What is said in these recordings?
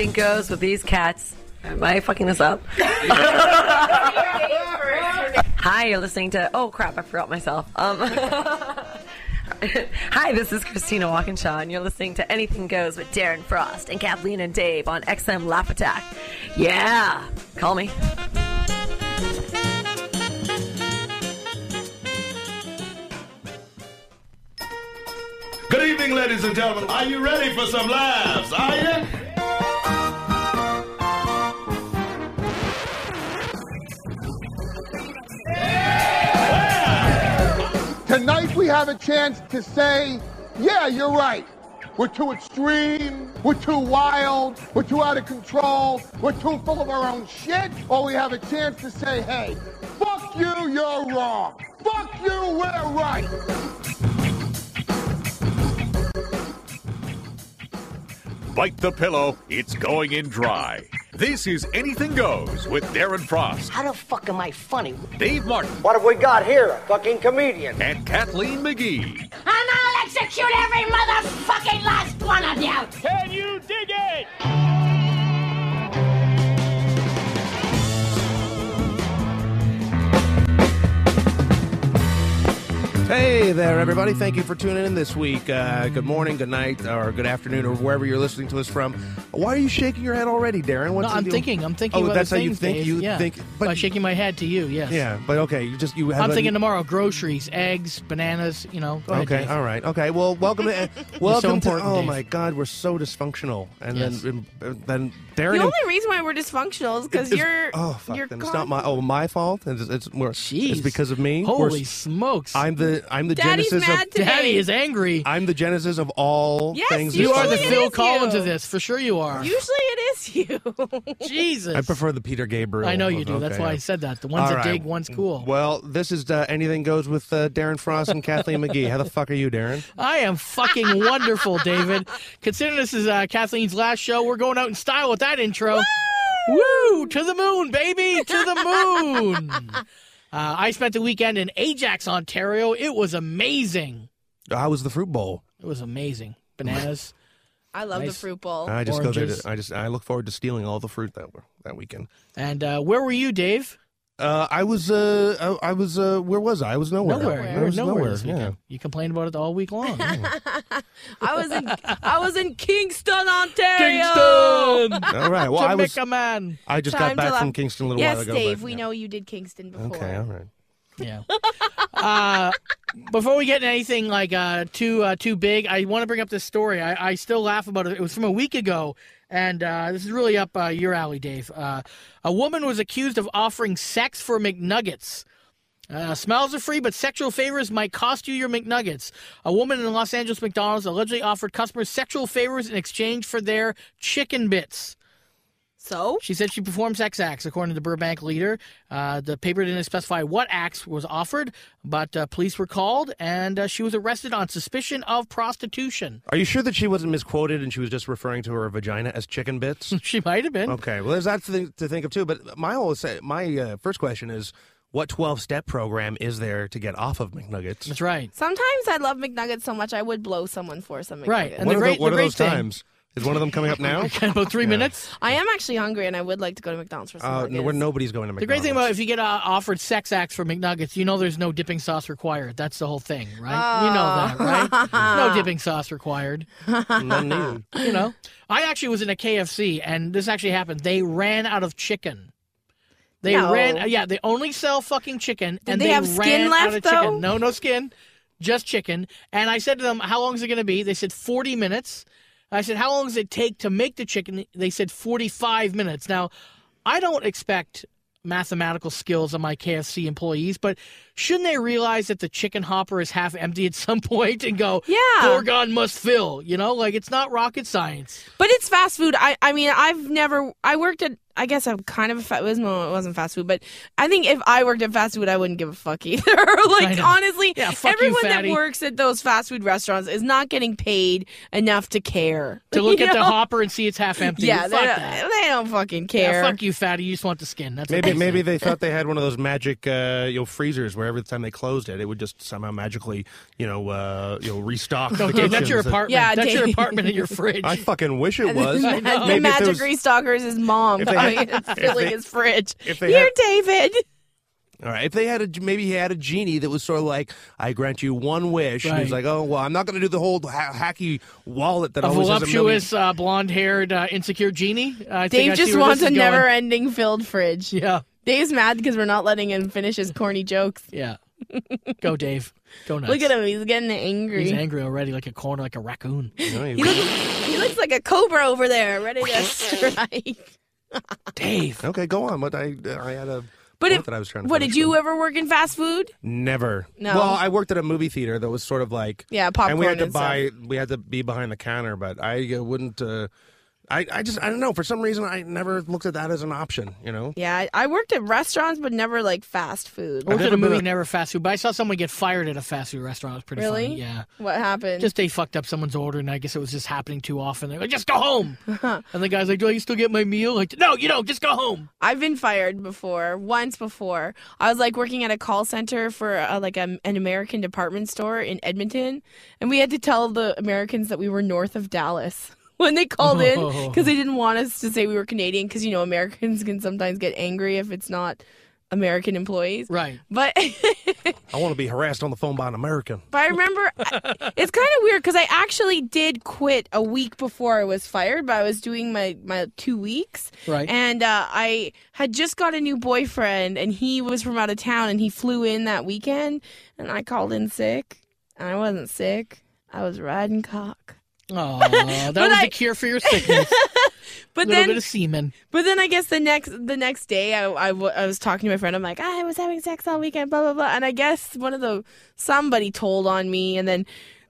anything goes with these cats. Am I fucking this up? Hi, you're listening to. Oh crap! I forgot myself. Um, Hi, this is Christina Walkinshaw, and you're listening to Anything Goes with Darren Frost and Kathleen and Dave on XM Laugh Attack. Yeah, call me. Good evening, ladies and gentlemen. Are you ready for some laughs? Are you? Tonight we have a chance to say, yeah, you're right. We're too extreme, we're too wild, we're too out of control, we're too full of our own shit, or we have a chance to say, hey, fuck you, you're wrong. Fuck you, we're right. Bite the pillow, it's going in dry. This is Anything Goes with Darren Frost, How the fuck am I funny? Dave Martin, What have we got here? A fucking comedian. and Kathleen McGee. And I'll execute every motherfucking last one of you! Can you dig it? Hey there, everybody. Thank you for tuning in this week. Uh, good morning, good night, or good afternoon, or wherever you're listening to us from. Why are you shaking your head already, Darren? What's No, I'm deal? thinking. I'm thinking. Oh, of that's how other you think. Dave. You yeah. think, by shaking my head to you. Yes. yeah, but okay. You just you have. I'm a- thinking tomorrow groceries, eggs, bananas. You know. Go ahead, Okay, Dave. all right. Okay, well, welcome to welcome to. Oh Dave. my God, we're so dysfunctional, and Yes. then uh, then Darren. The and- only reason why we're dysfunctional is because you're. oh fuck, you're then it's not my oh my fault. It's it's, we're, it's because of me. Holy We're- smokes! I'm the I'm the Daddy's genesis mad of today. Daddy is angry. I'm the genesis of all Yes, things. you you are the Usually it Phil is Collins you. of this, for sure. You are. Usually it is you. Jesus. I prefer the Peter Gabriel. I know you do. Okay, That's why. I said that. The ones All that right. dig, one's cool. Well, this is uh, anything goes with uh, Darren Frost and Kathleen McGee. How the fuck are you, Darren? I am fucking wonderful, David. Considering this is uh, Kathleen's last show, we're going out in style with that intro. Woo! To the moon, baby! To the moon! Uh, I spent the weekend in Ajax, Ontario. It was amazing. How was the fruit bowl? It was amazing. Bananas. I love the fruit bowl. I just go there. To, I just I look forward to stealing all the fruit that that weekend. And uh, where were you, Dave? Uh, I was uh, I, I was uh, where was I? I was nowhere. Nowhere. I You were was nowhere, nowhere. this yeah. You complained about it all week long. I was in. I was in Kingston, Ontario. Kingston! All right. Well, I was. Jamaica man. I just Time got to back from. Kingston a little Yes, while ago. Yes, Dave. but, We yeah. know you did Kingston before. Okay. All right. Yeah. uh, before we get into anything like uh, too uh, too big, I want to bring up this story. I, I still laugh about it. It was from a week ago, and uh, this is really up uh, your alley, Dave. Uh, a woman was accused of offering sex for McNuggets. Uh, smiles are free, but sexual favors might cost you your McNuggets. A woman in Los Angeles McDonald's allegedly offered customers sexual favors in exchange for their chicken bits. So She said she performed sex acts, according to the Burbank leader. Uh, the paper didn't specify what acts was offered, but uh, police were called, and uh, she was arrested on suspicion of prostitution. Are you sure that she wasn't misquoted and she was just referring to her vagina as chicken bits? She might have been. okay. Well, there's that to think, to think of too. But my whole say, my uh, first question is, what 12 step program is there to get off of McNuggets? That's right. sometimes I love McNuggets so much I would blow someone for some McNuggets. Right, and what the are, great- the, what the are great those thing- times? Is one of them coming up now? About three minutes. I am actually hungry and I would like to go to McDonald's for some Uh, nuggets. where nobody's going to McDonald's. The McDonald's. great thing about if you get uh, offered sex acts for McNuggets, you know there's no dipping sauce required. That's the whole thing, right? You know that, right? no dipping sauce required. None needed. You know, I actually was in a KFC, and this actually happened. They ran out of chicken. They No. ran, yeah. They only sell fucking chicken, Did and they have skin ran out left, of chicken. though? No, no skin, just chicken. And I said to them, "How long is it going to be?" They said forty minutes. I said, "How long does it take to make the chicken?" They said forty-five minutes. Now, I don't expect mathematical skills on my KFC employees, but shouldn't they realize that the chicken hopper is half empty at some point and go, Yeah. Gorgon must fill"? You know, like it's not rocket science. But it's fast food. I I mean I've never I worked at I guess I'm kind of a fat. It wasn't, it wasn't fast food, but I think if I worked at fast food, I wouldn't give a fuck either. like honestly, Yeah, fuck you, everyone that works at those fast food restaurants is not getting paid enough to care. To look You at the hopper and see it's half empty. Yeah, fuck they, don't, they don't fucking Yeah, care. fuck you, fatty. You just want the skin. That's Maybe they maybe say. they thought they had one of those magic uh, you know freezers where every time they closed it, it would just somehow magically you know uh, you know restock. the Okay, that's your apartment. Yeah, that's your apartment and your fridge. I fucking wish it was. the Maybe if magic was- restocker is his mom if they coming had- and if filling they- his fridge. Here, had- David. All right. If they had a maybe he had a genie that was sort of like, I grant you one wish. And he's Right. like, oh well, I'm not going to do the whole ha- hacky wallet that a always has a million. voluptuous, uh, blonde-haired, uh, insecure genie. I Dave just wants a never-ending filled fridge. Yeah, Dave's mad because we're not letting him finish his corny jokes. yeah. Go, Dave. Go nuts. Look at him; he's getting angry. He's angry already, like a corner, like a raccoon. He looks, he looks like a cobra over there, ready to strike. Dave. okay, go on. What I I had a But if, that I was trying to. what did you with. ever work in fast food? Never. No. Well, I worked at a movie theater that was sort of like Yeah, popcorn and we had to and buy. We had to be behind the counter, but I uh, wouldn't. Uh, I I just I don't know. For some reason, I never looked at that as an option. You know. Yeah, I, I worked at restaurants, but never like fast food. I worked at never a movie, a- never fast food, but I saw someone get fired at a fast food restaurant. It was pretty Really? funny. Yeah. What happened? Just they fucked up someone's order, and I guess it was just happening too often. They're like, just go home. and the guy's like, do I still get my meal? Like, no, you don't. Just go home. I've been fired before, once before. I was like working at a call center for uh, like a, an American department store in Edmonton, and we had to tell the Americans that we were north of Dallas when they called in because they didn't want us to say we were Canadian because you know Americans can sometimes get angry if it's not American employees. Right. But I want to be harassed on the phone by an American. But I remember it's kind of weird because I actually did quit a week before I was fired, but I was doing my, my two weeks. Right. And uh, I had just got a new boyfriend, and he was from out of town, and he flew in that weekend, and I called in sick. And I wasn't sick, I was riding cock. Oh, that was I- the cure for your sickness. But a little then, bit of semen. but then I guess the next the next day I, I, w- I was talking to my friend. I'm like, ah, I was having sex all weekend, blah blah blah. And I guess one of the somebody told on me, and then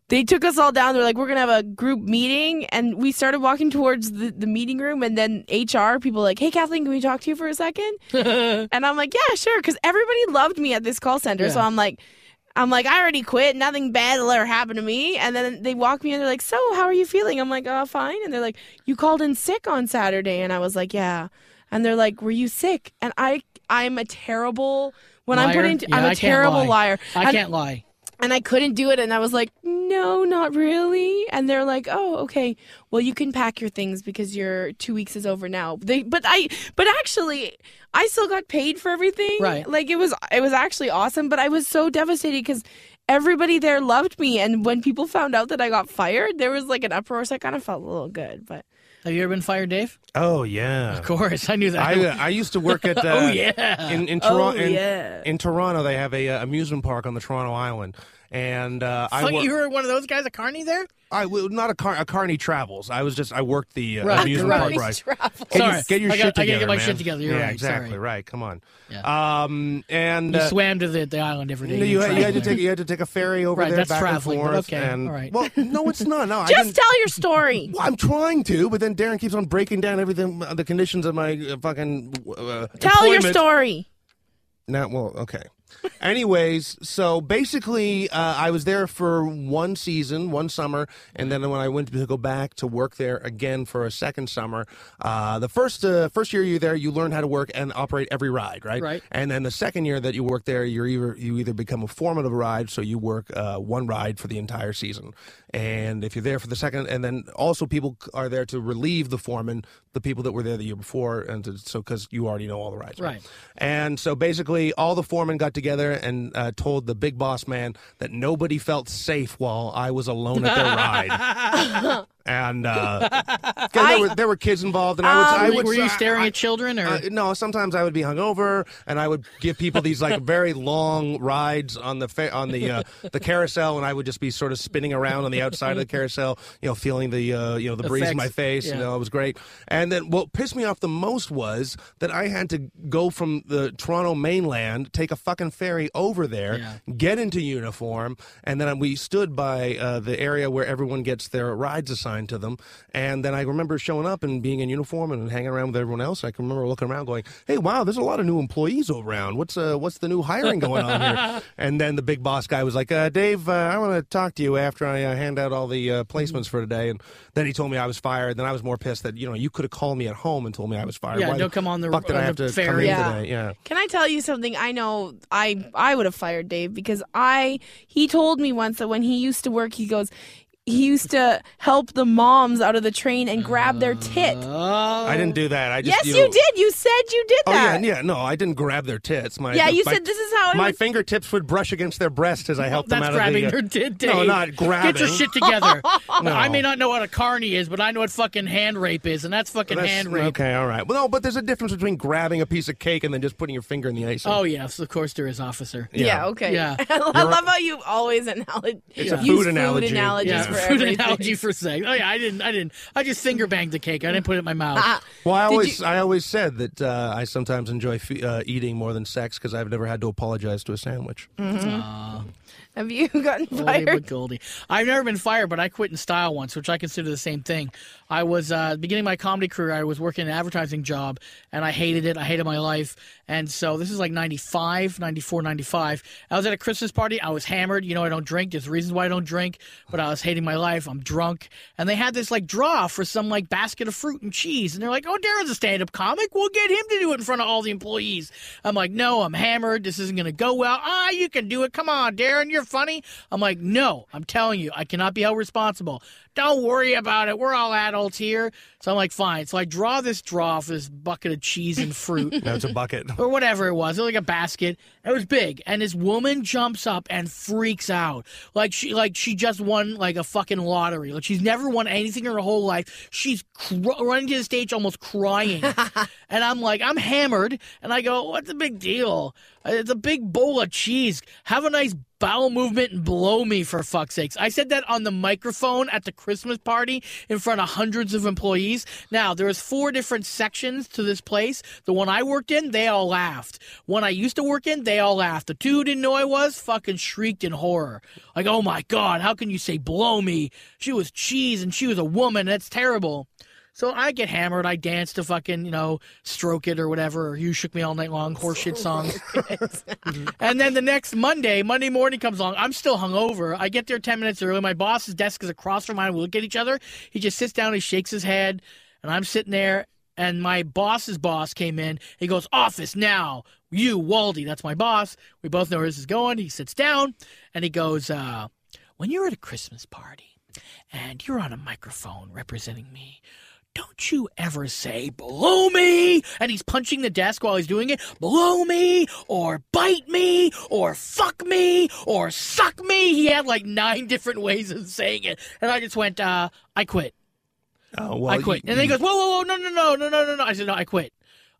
they took us all down. They're like, we're gonna have a group meeting, and we started walking towards the, the meeting room, and then HR people were like, hey Kathleen, can we talk to you for a second? and I'm like, yeah, sure, because everybody loved me at this call center. So I'm like. I'm like, I already quit. Nothing bad will ever happen to me. And then they walk me in. They're like, So, how are you feeling? I'm like, Oh, fine. And they're like, You called in sick on Saturday. And I was like, Yeah. And they're like, Were you sick? And I, I'm a terrible. When I'm putting, Yeah, I'm a terrible lie. liar. I and, can't lie. And I couldn't do it. And I was like, No, not really. And they're like, Oh, okay. Well, you can pack your things because your two weeks is over now. They, but I, but actually, I still got paid for everything. Right. Like it was, it was actually awesome. But I was so devastated because everybody there loved me. And when people found out that I got fired, there was like an uproar. So I kind of felt a little good. But Have you ever been fired, Dave? Oh yeah. Of course, I knew that. I uh, I used to work at. Uh, Oh, yeah. In in Oh, Toronto. in, yeah. in Toronto, they have a uh, amusement park on the Toronto Island, and uh, I wor- you were one of those guys at Carney there? I w- not a car a Carney Travels. I was just I worked the uh, Right, amusement right. park ride. travel. Get Sorry. your, get your I shit got- I gotta get my man. shit together. You're yeah, right. exactly Sorry. right. Come on. Yeah. Um, and You uh, swam to the, the island every day. no, you, had, you had to take you had to take a ferry over Right, there that's back traveling, and forth. okay, and, all right. Well, no, it's not. No, I Just tell your story. Well, I'm trying to, but then Darren keeps on breaking down everything, uh, the conditions of my uh, fucking. Uh, Tell your story. Now, well, okay. Anyways, so basically, uh, I was there for one season, one summer, and then when I went to go back to work there again for a second summer, uh, the first uh, first year you're there, you learn how to work and operate every ride, right? Right. And then the second year that you work there, you're either you either become a foreman of a ride, so you work uh, one ride for the entire season, and if you're there for the second, and then also people are there to relieve the foreman, the people that were there the year before, and to, so because you already know all the rides, Right. and so basically, all the foremen got together and uh, told the big boss man that nobody felt safe while I was alone at their ride. And uh, 'cause there, were, there were kids involved, and I would. I Were, would were you staring I- at children or? uh, no, sometimes I would be hungover, and I would give people these like very long rides on the fa- on the uh, the carousel, and I would just be sort of spinning around on the outside of the carousel, you know, feeling the uh, you know the breeze in my Effects, face. You know, it was great. And then what pissed me off the most was that I had to go from the Toronto mainland, take a fucking ferry over there, Yeah. get into uniform, and then we stood by uh, the area where everyone gets their rides assigned kind to them. And then I remember showing up and being in uniform and hanging around with everyone else. I can remember looking around, going, "Hey, wow, there's a lot of new employees around. What's uh, what's the new hiring going on here?" and then the big boss guy was like, uh, "Dave, uh, I want to talk to you after I uh, hand out all the uh, placements for today." And then he told me I was fired. Then I was more pissed that you know you could have called me at home and told me I was fired. Yeah, Why don't come on the- fuck did on I have the to come ferry. in Yeah. Yeah. Can I tell you something? I know I I would have fired Dave because I he told me once that when he used to work, he goes he used to help the moms out of the train and grab their tit. Oh. I didn't do that. I just yes, you, you, did. You said you did Oh yeah, that. yeah. No, I didn't grab their tits. My Yeah, you my- said this is how it my was- fingertips would brush against their breast as I helped them That's out grabbing of the. uh, their tit, Dave. No, not grabbing. Get your shit together. No. I may not know what a carny is, but I know what fucking hand rape is, and that's fucking That's- hand rape. Okay, all right. Well, no, but there's a difference between grabbing a piece of cake and then just putting your finger in the icing. Oh yes, of course there is, officer. Yeah, okay. Yeah. I love how you always analogy. It's a use food analogy. analogies Yeah, for food everything. analogy for sex. Oh yeah, I didn't, I didn't, I just finger banged the cake. I didn't put it in my mouth. Ah, Well, I always, you- I always said that uh, I sometimes enjoy fe- uh, eating more than sex because I've never had to apologize to a sandwich. Have you gotten Goldie fired? but Goldie. I've never been fired, but I quit in style once, which I consider the same thing. I was uh, beginning my comedy career. I was working an advertising job, and I hated it. I hated my life, and so this is like 95, 94, 95. I was at a Christmas party. I was hammered. You know, I don't drink. There's reasons why I don't drink, but I was hating my life. I'm drunk, and they had this like draw for some like basket of fruit and cheese, and they're like, "Oh, Darren's a stand-up comic. We'll get him to do it in front of all the employees." I'm like, "No, I'm hammered. This isn't gonna go well." Ah, you can do it. Come on, Darren, you're funny. I'm like, "No, I'm telling you, I cannot be held responsible. Don't worry about it. We're all adults here." So I'm like, "Fine." So I draw this draw for this bucket of cheese and fruit Now it's a bucket. or whatever it was. It was like a basket. It was big, and this woman jumps up and freaks out, like she like she just won like a fucking lottery. Like she's never won anything in her whole life. She's cr- running to the stage, almost crying, and I'm like, I'm hammered, and I go, "What's the big deal? Uh, It's a big bowl of cheese. Have a nice." Bowel movement and blow me for fuck's sakes. I said that on the microphone at the Christmas party in front of hundreds of employees. Now, there was four different sections to this place. The one I worked in, they all laughed. One I used to work in, they all laughed. The two who didn't know I was fucking shrieked in horror. Like, oh my God, how can you say blow me? She was cheese and she was a woman. That's terrible. So I get hammered. I dance to fucking, you know, stroke it or whatever. Or you shook me all night long, horseshit songs. and then the next Monday, Monday morning comes along. I'm still hungover. I get there 10 minutes early. My boss's desk is across from mine. We look at each other. He just sits down. He shakes his head. And I'm sitting there. And my boss's boss came in. He goes, Office now. You, Waldy. That's my boss. We both know where this is going. He sits down and he goes, uh, When you're at a Christmas party and you're on a microphone representing me, don't you ever say blow me and he's punching the desk while he's doing it blow me or bite me or fuck me or suck me he had like nine different ways of saying it and i just went uh i quit Oh, well, i quit you- and then he goes whoa whoa whoa no no no no no no no i said no i quit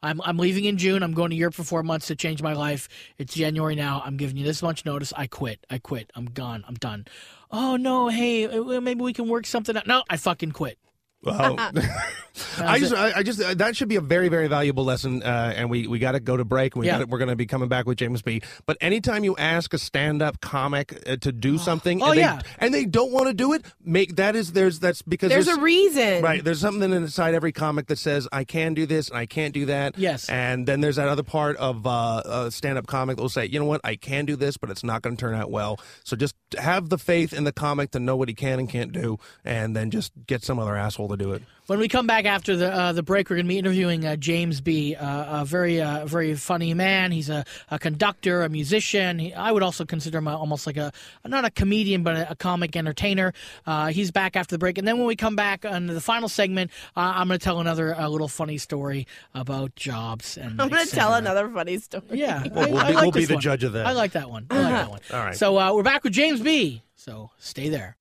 I'm, I'm leaving in June. I'm going to Europe for four months to change my life. It's January now. I'm giving you this much notice. I quit. I quit. I'm gone. I'm done. Oh, no. Hey, maybe we can work something out. No, I fucking quit. Well, I just, I, I just, uh, that should be a very, very valuable lesson. Uh, and we, we got to go to break. We Yeah. gotta, we're going to be coming back with Jaymz Bee. But anytime you ask a stand-up comic uh, to do something, Oh, and, they, yeah. and they don't want to do it, make that is there's that's because There's a reason. Right. There's something inside every comic that says I can do this and I can't do that. Yes. And then there's that other part of uh, a stand-up comic that will say, you know what, I can do this, but it's not going to turn out well. So just have the faith in the comic to know what he can and can't do, and then just get some other asshole to do it. When we come back after the uh, the break, we're going to be interviewing uh, Jaymz Bee, uh, a very uh, very funny man. He's a, a conductor, a musician. He, I would also consider him a, almost like a not a comedian, but a, a comic entertainer. Uh, he's back after the break, and then when we come back on the final segment, uh, I'm going to tell another uh, little funny story about jobs. And I'm going to tell another funny story. Yeah, Well, I- we'll I be- like we'll be the one. judge of that. I like that one. I like that one. All right. So uh, we're back with Jaymz Bee. So stay there.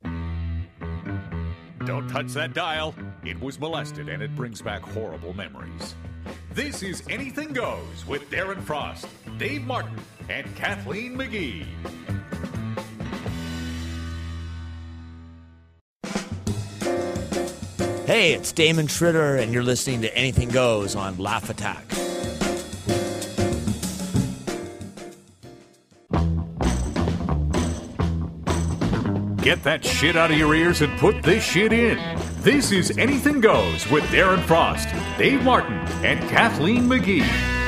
Don't touch that dial. It was molested and it brings back horrible memories. This is Anything Goes with Darren Frost, Dave Martin, and Kathleen McGee. Hey, it's Damon Schritter, and you're listening to Anything Goes on Laugh Attack. Get that shit out of your ears and put this shit in. This is Anything Goes with Darren Frost, Dave Martin, and Kathleen McGee.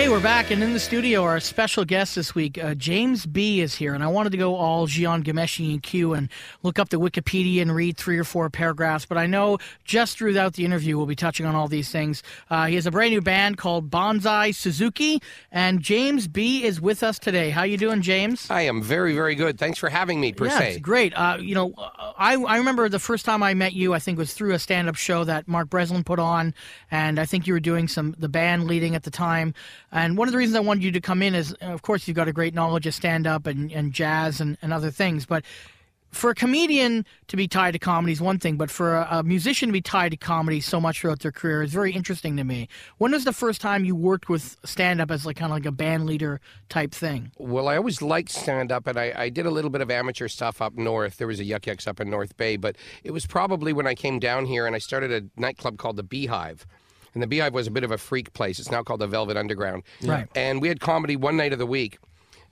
Okay, we're back, and in the studio, our special guest this week, uh, Jaymz Bee. is here, and I wanted to go all Jian Ghomeshi and Q and look up the Wikipedia and read three or four paragraphs, but I know just throughout the interview we'll be touching on all these things. Uh, he has a brand new band called Bonsai Suzuki, and Jaymz Bee. is with us today. How you doing, James? I am very, very good. Thanks for having me, per yeah, se. it's great. Uh, you know, I, I remember the first time I met you, I think was through a stand-up show that Mark Breslin put on, and I think you were doing some the band leading at the time. And one of the reasons I wanted you to come in is, uh, of course, you've got a great knowledge of stand-up and, and jazz and, and other things, but for a comedian to be tied to comedy is one thing, but for a, a, musician to be tied to comedy so much throughout their career is very interesting to me. When was the first time you worked with stand up as like kind of like a band leader type thing? Well, I always liked stand up, and I, I, did a little bit of amateur stuff up north. There was a Yuk Yuk's up in North Bay, but it was probably when I came down here and I started a nightclub called the Beehive. And the Beehive was a bit of a freak place. It's now called the Velvet Underground. Right. And we had comedy one night of the week.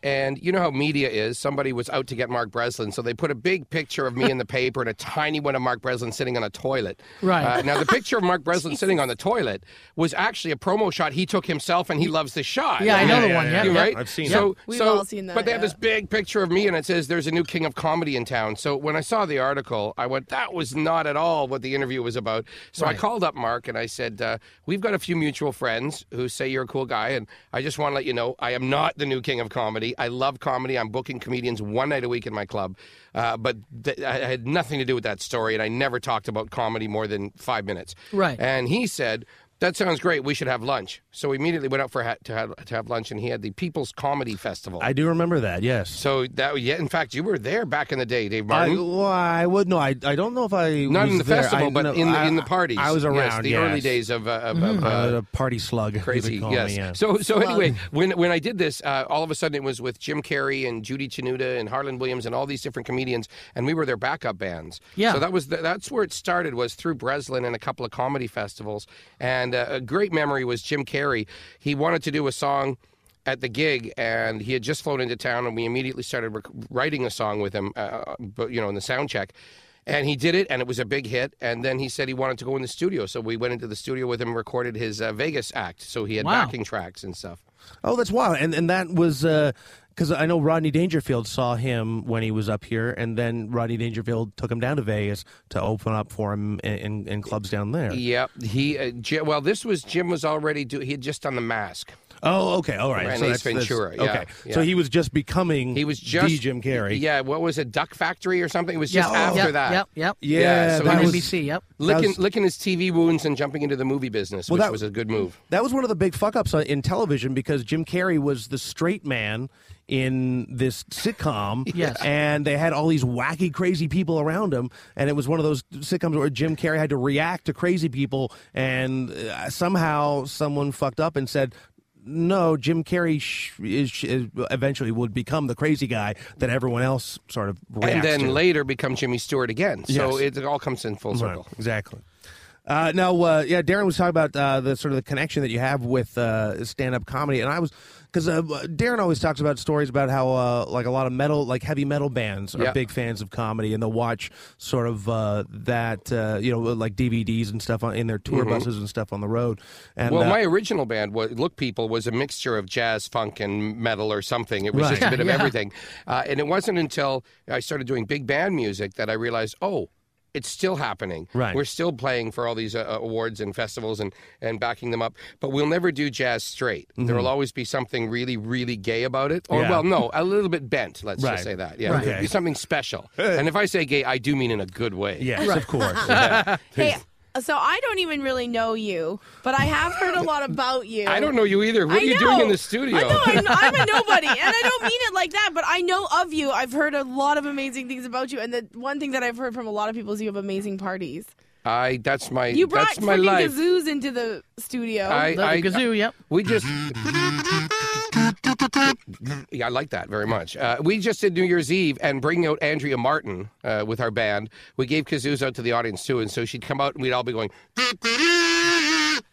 And you know how media is. Somebody was out to get Mark Breslin, so they put a big picture of me in the paper and a tiny one of Mark Breslin sitting on a toilet. Right. Uh, now, the picture of Mark Breslin sitting on the toilet was actually a promo shot he took himself, and he loves the shot. Yeah, I know the one. Yeah, You yeah. right? I've seen so, it. We've so, all seen that, But they have this big picture of me, and it says there's a new king of comedy in town. So when I saw the article, I went, that was not at all what the interview was about. So I called up Mark and I said, uh, we've got a few mutual friends who say you're a cool guy, and I just want to let you know I am not the new king of comedy. I love comedy. I'm booking comedians one night a week in my club, uh, but th- I had nothing to do with that story, and I never talked about comedy more than five minutes. Right. And he said. That sounds great. We should have lunch. So we immediately went out for ha- to, have, to have lunch, and he had the People's Comedy Festival. I do remember that. Yes. So that yeah, in fact, you were there back in the day, Dave I, Martin. well, I would no. I, I don't know if I Not was in the there. festival, I, but in the I- in the parties. I was Yes, around. the yes. early days of, uh, of, of Uh, uh, the party slug. they crazy. call yes. Me, yeah. So so anyway, when when I did this, uh, all of a sudden it was with Jim Carrey and Judy Tenuta and Harland Williams and all these different comedians, and we were their backup bands. Yeah. So that was the, that's where it started. Was through Breslin and a couple of comedy festivals, and uh, a great memory was Jim Carrey. He wanted to do a song at the gig, and he had just flown into town, and we immediately started rec- writing a song with him, uh, but you know, in the sound check. And he did it, and it was a big hit. And then he said he wanted to go in the studio, so we went into the studio with him, and recorded his uh, Vegas act. So he had Wow. backing tracks and stuff. Oh, that's wild. And and that was because I know Rodney Dangerfield saw him when he was up here, and then Rodney Dangerfield took him down to Vegas to open up for him in, in, in clubs down there. Yep. He uh, Jim, well, this was Jim was already do. He had just done the mask. Oh, okay, all right. Ran so Ace that's, that's- Ventura, yeah, okay, yeah. so he was just becoming. He was just the Jim Carrey. Yeah. What was it? Duck Factory or something? It was just yeah, after yep, that. Yep, yep. Yeah, Yeah, so that he was, NBC, yep. Licking, was- licking his TV wounds and jumping into the movie business, Well, which that- was a good move. That was one of the big fuck ups in television because Jim Carrey was the straight man in this sitcom. Yes. And they had all these wacky, crazy people around him. And it was one of those sitcoms where Jim Carrey had to react to crazy people. And uh, somehow someone fucked up and said, no, Jim Carrey sh- is, sh- is eventually would become the crazy guy that everyone else sort of reacts And then to. later become Jimmy Stewart again. So Yes. it all comes in full Right, circle. exactly. Uh, now, uh, yeah, Darren was talking about uh, the sort of the connection that you have with uh, stand-up comedy, and I was because uh, Darren always talks about stories about how uh, like a lot of metal, like heavy metal bands, are Yeah. big fans of comedy, and they'll watch sort of uh, that uh, you know like DVDs and stuff on, in their tour buses and stuff on the road. And Mm-hmm. well, uh, my original band, was, Look People, was a mixture of jazz, funk, and metal or something. It was Right. just a bit of Yeah. everything. Uh, and it wasn't until I started doing big band music that I realized, oh, it's still happening. Right. We're still playing for all these uh, awards and festivals and, and backing them up, but we'll never do jazz straight. There will always be something really, really gay about it. Or, Mm-hmm. Yeah. well, no, a little bit bent, let's Right. just say that. Yeah, Right. there'll be something special. and if I say gay, I do mean in a good way. yes, of course. Hey, so I don't even really know you, but I have heard a lot about you. I don't know you either. What I are you doing in the studio? I know I'm, I'm a nobody, and I don't mean it like that. But I know of you. I've heard a lot of amazing things about you, and the one thing that I've heard from a lot of people is you have amazing parties. I that's my You brought that's my life. kazoos into the studio. I, The, I, the kazoo, yep. We just. Yeah, I like that very much. Uh, we just did New Year's Eve and bringing out Andrea Martin uh, with our band. We gave kazoos out to the audience too, and so she'd come out and we'd all be going.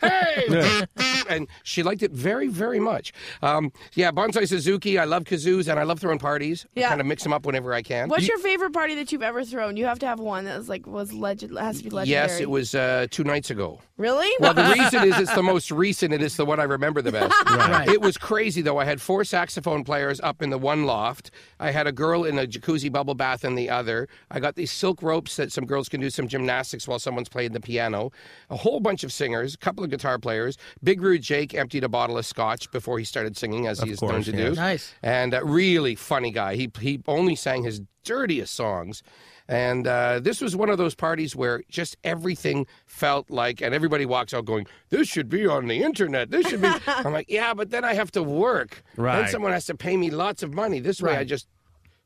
hey, and she liked it very, very much. Um, yeah, Bonsai Suzuki. I love kazoos and I love throwing parties. Yeah. kind of mix them up whenever I can. What's your favorite party that you've ever thrown? You have to have one that was like was legend has to be legendary. Yes, it was uh, two nights ago. Really? Well, the reason is it's the most recent. And It is the one I remember the best. Right. It was crazy though. I had four saxophone players up in the one loft. I had a girl in a jacuzzi bubble bath in the other. I got these silk ropes that some girls can do some gymnastics while someone's playing the piano. A whole bunch of singers, a couple of guitar players. Big Rude Jake emptied a bottle of scotch before he started singing, as Of he is known to yes. do. Nice. And a really funny guy. He he only sang his dirtiest songs. And uh, this was one of those parties where just everything felt like, and everybody walks out going, "This should be on the internet. This should be." I'm like, "Yeah, but then I have to work. Right. Then someone has to pay me lots of money. This way, I just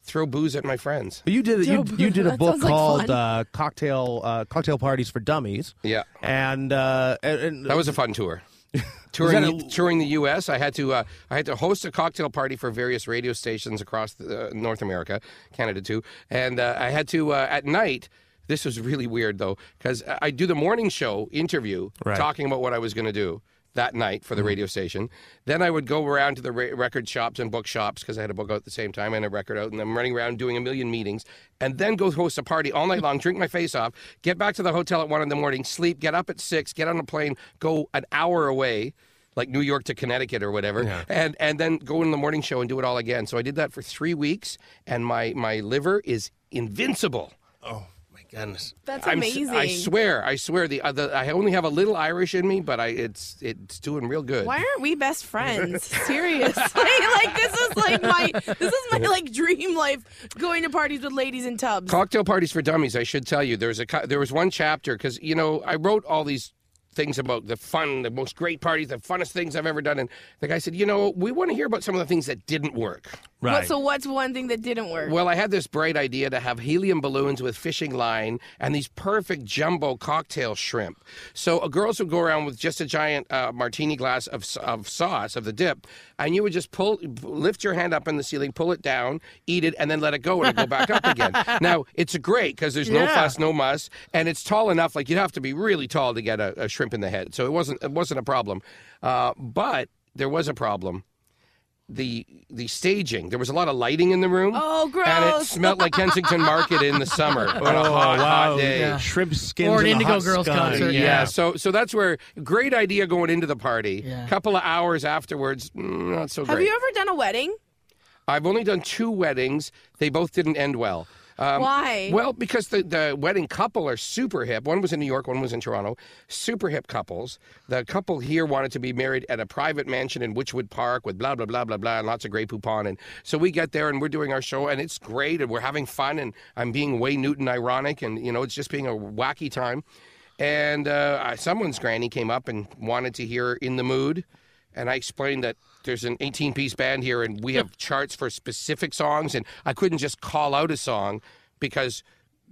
throw booze at my friends." You did you, you did a book sounds like called uh, Cocktail uh, Cocktail Parties for Dummies, Yeah, and, uh, and, and that was a fun tour. touring, a- the, touring the U.S., I had to uh, I had to host a cocktail party for various radio stations across the, uh, North America, Canada too, and uh, I had to uh, at night. This was really weird though, because I do the morning show interview Right. talking about what I was going to do that night for the mm-hmm. radio station. Then I would go around to the ra- record shops and bookshops because I had a book out at the same time and a record out, and I'm running around doing a million meetings, and then go host a party all night long, drink my face off, get back to the hotel at one in the morning, sleep, get up at six, get on a plane, go an hour away. Like New York to Connecticut or whatever, and and then go in the morning show and do it all again. So I did that for three weeks, and my my liver is invincible. oh goodness. That's I'm amazing. I swear, I swear. The, uh, the I only have a little Irish in me, but I it's it's doing real good. Why aren't we best friends? Seriously, like this is like my this is my like dream life going to parties with ladies in tubs. Cocktail parties for dummies. I should tell you, there's a there was one chapter because you know I wrote all these things about the fun, the most great parties, the funnest things I've ever done, and the guy said, you know, we want to hear about some of the things that didn't work. What, so what's one thing that didn't work? Well, I had this bright idea to have helium balloons with fishing line and these perfect jumbo cocktail shrimp. So uh, girls would go around with just a giant uh, martini glass of, of sauce of the dip, and you would just pull, lift your hand up in the ceiling, pull it down, eat it, and then let it go and it go back up again. Now it's great because there's no Yeah. fuss, no muss, and it's tall enough. Like you'd have to be really tall to get a, a shrimp in the head, so it wasn't it wasn't a problem. Uh, but there was a problem the the staging. There was a lot of lighting in the room. Oh, gross! And it smelled like Kensington Market in the summer on a hot, hot day. Yeah. Shrimp skins Or an and a Indigo hot Girls scone. concert. Yeah. Yeah. so so that's where great idea going into the party. Yeah. Couple of hours afterwards, mm, not so Have great. you ever done a wedding? I've only done two weddings. They both didn't end well. Um, Why? Well, because the, the wedding couple are super hip. One was in New York, one was in Toronto. Super hip couples. The couple here wanted to be married at a private mansion in Wychwood Park with blah, blah, blah, blah, blah, and lots of Grey Poupon. And so we get there and we're doing our show, and it's great, and we're having fun, and I'm being way Newton ironic, and, you know, it's just being a wacky time. And uh, someone's granny came up and wanted to hear In the Mood. And I explained that there's an 18 piece band here and we have charts for specific songs. And I couldn't just call out a song because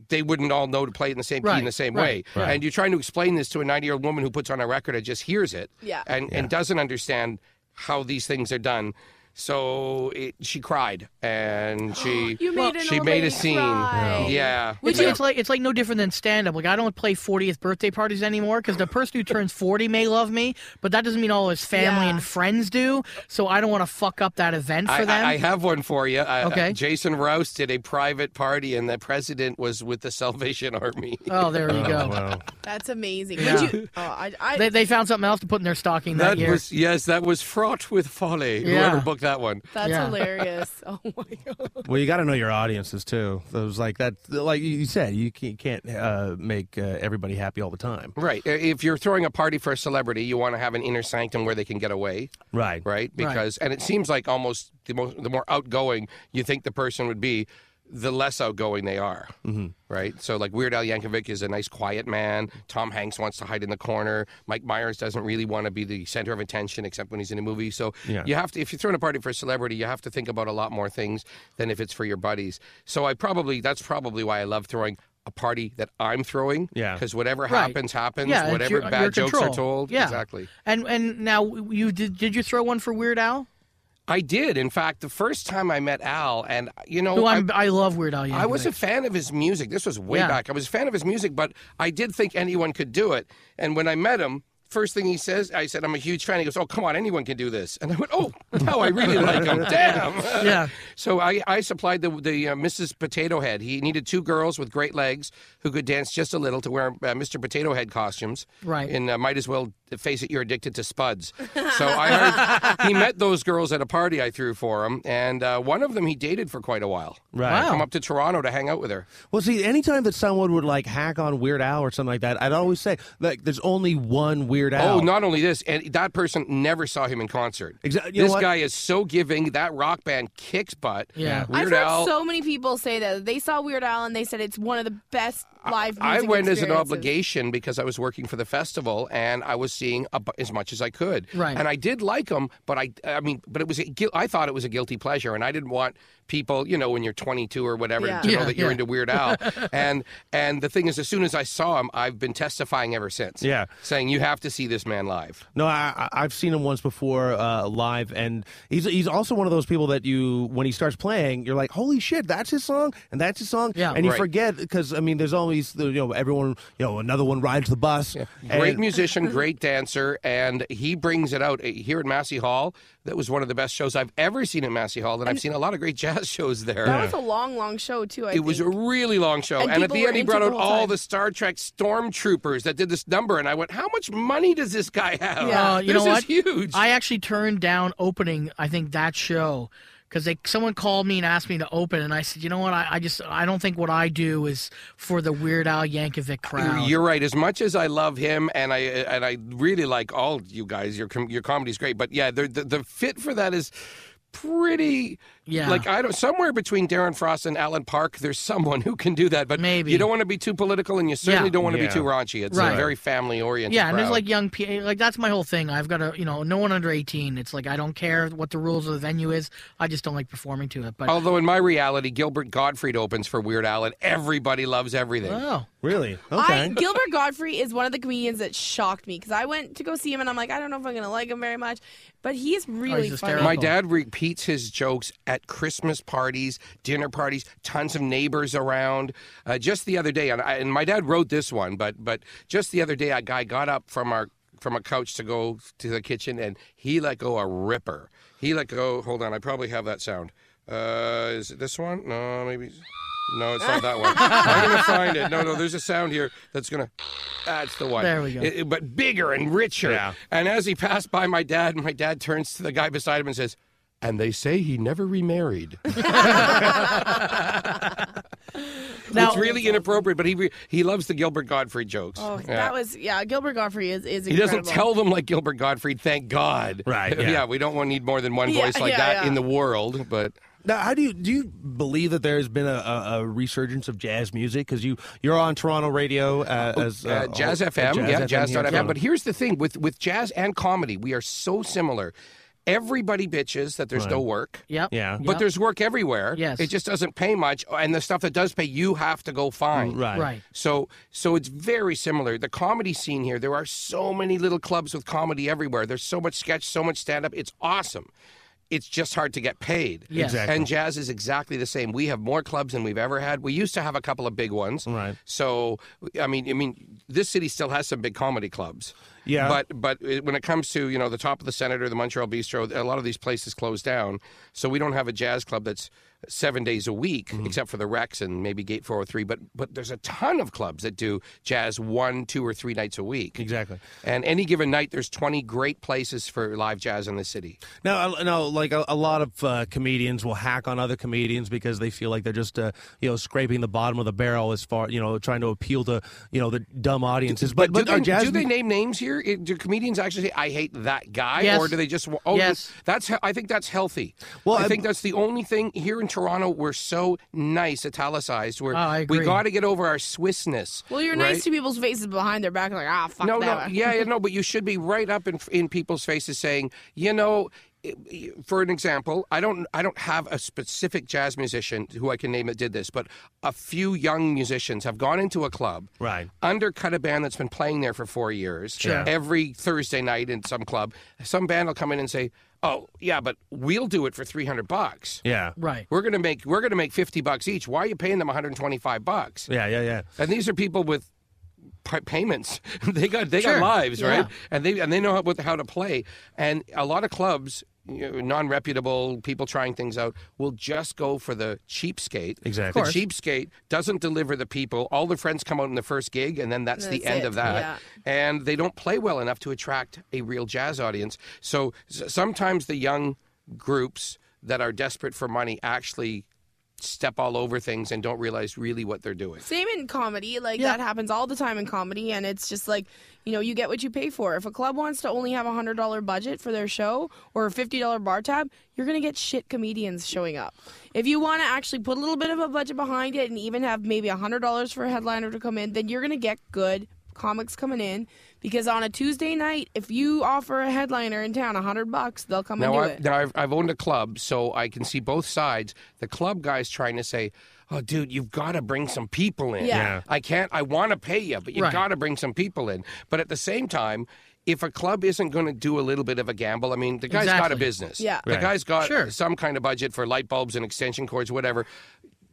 they wouldn't all know to play it in the same key in the same right, way. And you're trying to explain this to a 90 year old woman who puts on a record and just hears it Yeah. and, and doesn't understand how these things are done. So it, she cried and she You made an she old made lady a scene. cry. Yeah. It's, Yeah. it's like it's like no different than stand up. Like I don't play 40th birthday parties anymore because the person who turns 40 may love me, but that doesn't mean all his family Yeah. and friends do. So I don't want to fuck up that event for I, them. I, I have one for you. Uh, Okay. uh, Jason Rouse did a private party, and the president was with the Salvation Army. oh, there you go. Wow. That's amazing. Yeah. Would you? Oh, I, I, They, they found something else to put in their stocking that, That year. was yes, that was fraught with folly. Yeah. Whoever booked that one. that's Yeah. hilarious. Oh my god. Well, you got to know your audiences too. Those like that, like you said, you can't, can't uh, make uh, everybody happy all the time. Right. If you're throwing a party for a celebrity, you want to have an inner sanctum where they can get away. Right. Right. Because and it seems like almost the most the more outgoing you think the person would be, the less outgoing they are. Mm-hmm. Right. So like Weird Al Yankovic is a nice quiet man. Tom Hanks wants to hide in the corner. Mike Myers doesn't really want to be the center of attention except when he's in a movie. So Yeah. you have to if you're throwing a party for a celebrity, you have to think about a lot more things than if it's for your buddies. So I probably that's probably why I love throwing a party that I'm throwing. Yeah. Because whatever Right. happens, happens. Yeah, whatever your- bad your jokes control. are told. Yeah. Exactly. And and now you did did you throw one for Weird Al? I did. In fact, the first time I met Al, and you know, I, I love Weird Al. Yankovic. I was a fan of his music. This was way Yeah. back. I was a fan of his music, but I did think anyone could do it. And when I met him, first thing he says, I said, I'm a huge fan. He goes, Oh, come on, anyone can do this. And I went, Oh, now I really like him. Damn. Yeah. So I, I supplied the, the uh, Mrs. Potato Head. He needed two girls with great legs who could dance just a little to wear uh, Mr. Potato Head costumes. Right. And uh, might as well face it, you're addicted to spuds. So I heard he met those girls at a party I threw for him, and uh, one of them he dated for quite a while. Right. Come up to Toronto to hang out with her. Well, see, anytime that someone would like hack on Weird Al or something like that, I'd always say like, there's only one Weird Oh, Al. Oh, not only this, and that person never saw him in concert. Exactly. You know This what? guy is so giving. That rock band kicks butt. Yeah. I've Weird heard Al. so many people say that they saw Weird Al and they said it's one of the best live. Music. I went as an obligation because I was working for the festival and I was seeing a, as much as I could. Right. And I did like him, but I, I mean, but it was, a, I thought it was a guilty pleasure, and I didn't want people, you know, when you're 22 or whatever, Yeah. to know Yeah, that you're yeah. into Weird Al. and and the thing is, as soon as I saw him, I've been testifying ever since. Yeah. Saying you have to see this man live. No, I, I- I've seen him once before uh, live, and he's he's also one of those people that you, when he starts playing, you're like, holy shit, that's his song, and that's his song, Yeah. and you Right. forget because I mean, there's always the, you know everyone, you know, another one rides the bus. Great and- musician, great dancer, and he brings it out Uh, here at Massey Hall. That was one of the best shows I've ever seen at Massey Hall, and I've seen a lot of great jazz shows there. That was a long, long show too. I it was a really long show, And and, at the end he brought out all time. the Star Trek stormtroopers that did this number, and I went, "How much money does this guy have? Yeah. Uh, you this know what? is huge." I actually turned down opening. I think that show because they someone called me and asked me to open, and I said, you know what? I, I just I don't think what I do is for the Weird Al Yankovic uh, crowd. You're right. As much as I love him, and I and I really like all you guys, your your comedy's great. But yeah, the the, the fit for that is pretty. Yeah. Like I don't somewhere between Darren Frost and Alan Park, there's someone who can do that. But Maybe. you don't want to be too political, and you certainly Yeah. don't want to Yeah. be too raunchy. It's Right. very family oriented. yeah, and there's like young people. Like that's my whole thing. I've got to, you know, no one under 18. It's like I don't care what the rules of the venue is. I just don't like performing to it. But Although in my reality, Gilbert Gottfried opens for Weird Al, and everybody loves everything. oh, really I, okay. Gilbert Gottfried is one of the comedians that shocked me because I went to go see him and I'm like, I don't know if I'm gonna like him very much, but he's oh, really he's funny. My dad repeats his jokes at Christmas parties, dinner parties, tons of neighbors around. Uh, just the other day, and, I, and my dad wrote this one, but but just the other day, a guy got up from our from a couch to go to the kitchen, and he let go a ripper. He let go. Hold on, I probably have that sound. Uh, is it this one? No, maybe. No, it's not that one. I'm gonna find it. No, no, there's a sound here that's gonna. That's the one. There we go. It- it- but bigger and richer. Yeah. And as he passed by my dad, my dad turns to the guy beside him and says, "And they say he never remarried." Now- it's really inappropriate, but he re- he loves the Gilbert Gottfried jokes. Oh, Yeah. that was yeah. Gilbert Gottfried is is He doesn't tell them like Gilbert Gottfried. thank God. Right, yeah. we don't want need more than one Yeah, voice like yeah, that yeah. in the world. But Now, how do you do you believe that there's been a, a, a resurgence of jazz music? Because you you're on Toronto radio uh, as uh, uh, Jazz oh, FM, Jazz yeah, FM Jazz here FM. But here's the thing with with jazz and comedy, we are so similar. Everybody bitches that there's no work. yep. Yeah. But yep. there's work everywhere. Yes. It just doesn't pay much, and the stuff that does pay, you have to go find. Mm, right. right. So, so it's very similar. The comedy scene here, there are so many little clubs with comedy everywhere. There's so much sketch, so much stand up. It's awesome. It's just hard to get paid. Yes. Exactly. And jazz is exactly the same. We have more clubs than we've ever had. We used to have a couple of big ones. Right. So, I mean, I mean, this city still has some big comedy clubs. Yeah. But but it- when it comes to you know the top of the Senator, the Montreal Bistro, a lot of these places close down. So we don't have a jazz club that's seven days a week, Mm-hmm. except for the Rex and maybe Gate 403. But but there's a ton of clubs that do jazz one, two, or three nights a week. Exactly. And any given night, there's 20 great places for live jazz in the city. Now, now, like a, a lot of uh, comedians will hack on other comedians because they feel like they're just, uh, you know, scraping the bottom of the barrel as far, you know, trying to appeal to, you know, the dumb audiences. But but, do, they, jazz do they name names here? It- Do comedians actually say, "I hate that guy," Yes. or do they just? Oh, Yes. that's. I think that's healthy. Well, I I- think that's the only thing here in Toronto. We're so nice, italicized. We're, Oh, I we got to get over our Swissness. Well, you're right? nice to people's faces behind their back, like ah, fuck No, that. no, yeah, yeah, no, but you should be right up in in people's faces saying, you know, i- i- for an example, I don't I don't have a specific jazz musician who I can name that did this, but a few young musicians have gone into a club, Right. undercut a band that's been playing there for four years, Sure. every Thursday night in some club. Some band will come in and say, "Oh, yeah, but we'll do it for three hundred bucks." Yeah. Right. We're gonna make we're gonna make fifty bucks each. Why are you paying them one hundred and twenty five bucks? Yeah, yeah, yeah. And these are people with payments. they got they Sure. got lives, Yeah. right? And they and they know how, how to play. And a lot of clubs, you know, non-reputable people trying things out, will just go for the cheapskate. Exactly. The cheapskate doesn't deliver the people. All the friends come out in the first gig, and then that's, the end it. of that. Yeah. And they don't play well enough to attract a real jazz audience. So s- sometimes the young groups that are desperate for money actually step all over things and don't realize really what they're doing. Same in comedy. Like Yeah. that happens all the time in comedy, and it's just like you know you get what you pay for. If a club wants to only have a hundred dollar budget for their show or a fifty dollar bar tab, you're gonna get shit comedians showing up. If you want to actually put a little bit of a budget behind it and even have maybe a hundred dollars for a headliner to come in, then you're gonna get good comics coming in because on a Tuesday night, if you offer a headliner in town a hundred bucks, they'll come Now, and do I've, it. now I've, I've owned a club, so I can see both sides. The club guy's trying to say, "Oh, dude, you've got to bring some people in. Yeah. Yeah. I can't. I want to pay you, but you've Right. got to bring some people in." But at the same time. If a club isn't going to do a little bit of a gamble, I mean, the guy's got a business. Yeah. The guy's got Sure. some kind of budget for light bulbs and extension cords, whatever.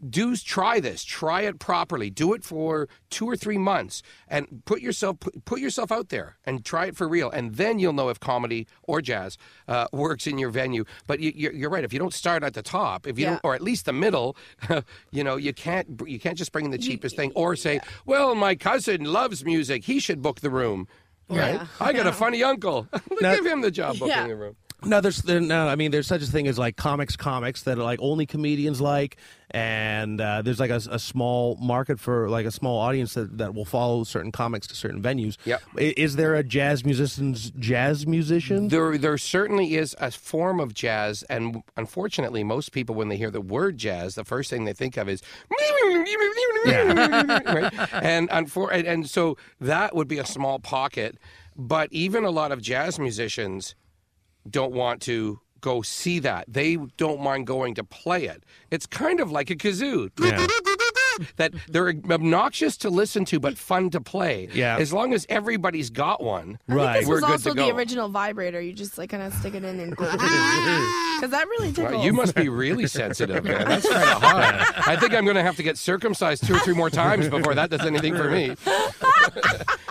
Do try this. Try it properly. Do it for two or three months, and put yourself put, put yourself out there and try it for real. And then you'll know if comedy or jazz uh, works in your venue. But you, you're, you're right. If you don't start at the top, if you Yeah. don't, or at least the middle, you know, you can't you can't just bring in the cheapest thing or say, well, my cousin loves music. He should book the room. Right? Yeah. I got a funny uncle. Now- Give him the job booking Yeah. the room. No, there's no. I mean, there's such a thing as like comics, comics that are like only comedians like, and uh, there's like a, a small market for like a small audience that, that will follow certain comics to certain venues. Yep. I- Is there a jazz musician's jazz musician? There, there certainly is a form of jazz, and unfortunately, most people, when they hear the word jazz, the first thing they think of is, right? And, unfor- and and so that would be a small pocket. But even a lot of jazz musicians don't want to go see that. They don't mind going to play it. It's kind of like a kazoo. Yeah. That they're obnoxious to listen to, but fun to play. Yeah. As long as everybody's got one, Right. This we're was good also to the original vibrator. You just like kind of stick it in and because ah! that really Wow, tickles. you must be really sensitive, man. That's kind of hot. I think I'm going to have to get circumcised two or three more times before that does anything for me.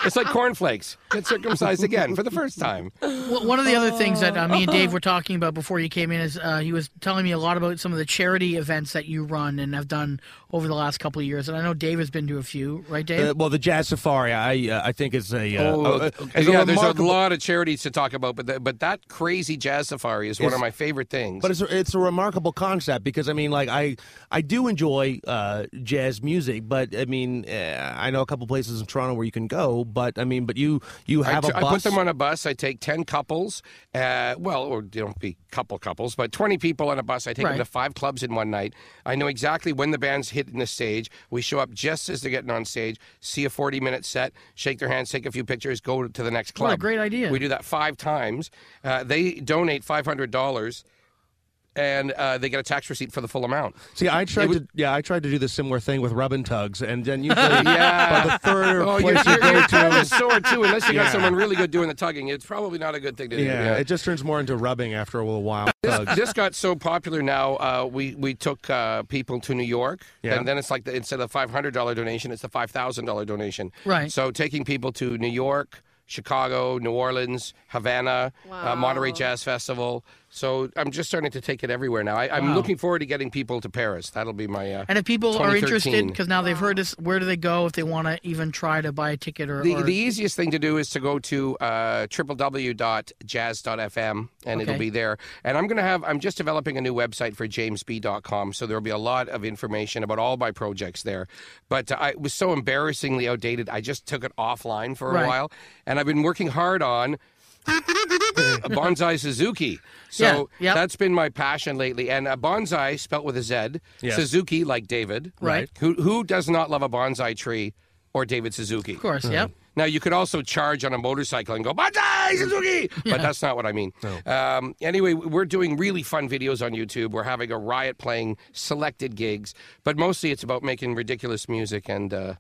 it's like cornflakes. Get circumcised again for the first time. Well, one of the other things that uh, me and Dave were talking about before you came in is uh, he was telling me a lot about some of the charity events that you run and have done over the last couple of years. And I know Dave has been to a few, right, Dave? Uh, well, the Jazz Safari, I uh, I think is a, uh, Oh, a- a- uh, is a yeah, there's a lot of charities to talk about, but the, but that crazy jazz safari is one of my favorite things. But it's a, it's a remarkable concept because I mean, like I I do enjoy uh, jazz music, but I mean, uh, I know a couple places in Toronto where you can go, but I mean, but you you I have t- a I put them on a bus. I take 10 couples, uh, well, or don't be couple couples, but 20 people on a bus. I take them to five clubs in one night. I know exactly when the band's hitting the stage. We show up just as they're getting on stage, see a 40 minute set, shake their hands, take a few pictures, go to the next club. What a great idea. We do that five times. Uh, they donate $500 and uh, they get a tax receipt for the full amount. See, I tried was- to yeah, I tried to do the similar thing with rub and tugs, and then usually Yeah. by the third Oh, you're, place you you're, go you're kind to, of sore too, unless you Yeah. got someone really good doing the tugging. It's probably not a good thing to do. yeah, it just turns more into rubbing after a little while. Tugs. this got so popular now. Uh, we we took uh, people to New York, Yeah. and then it's like the, instead of five hundred dollar donation, it's the five thousand dollar donation. Right. So taking people to New York, Chicago, New Orleans, Havana, uh, Monterey Jazz Festival. So I'm just starting to take it everywhere now. I, I'm Wow. looking forward to getting people to Paris. That'll be my. Uh, and if people are interested, because now they've heard this, where do they go if they want to even try to buy a ticket or? The, or- the easiest thing to do is to go to uh, www.jazz.fm and it'll be there. And I'm going to have, I'm just developing a new website for jaymzbee.com. So there'll be a lot of information about all my projects there. But uh, I it was so embarrassingly outdated, I just took it offline for a Right. while. And I've been working hard on bonzai Suzuki. So Yeah, yep. that's been my passion lately. And a bonsai spelt with a Z, Yes. Suzuki like David. Right. Who, who does not love a bonsai tree or David Suzuki? of course, yep. Now you could also charge on a motorcycle and go Banzai Suzuki, but that's not what I mean. Um, anyway, we're doing really fun videos on YouTube. We're having a riot playing selected gigs, but mostly it's about making ridiculous music and uh,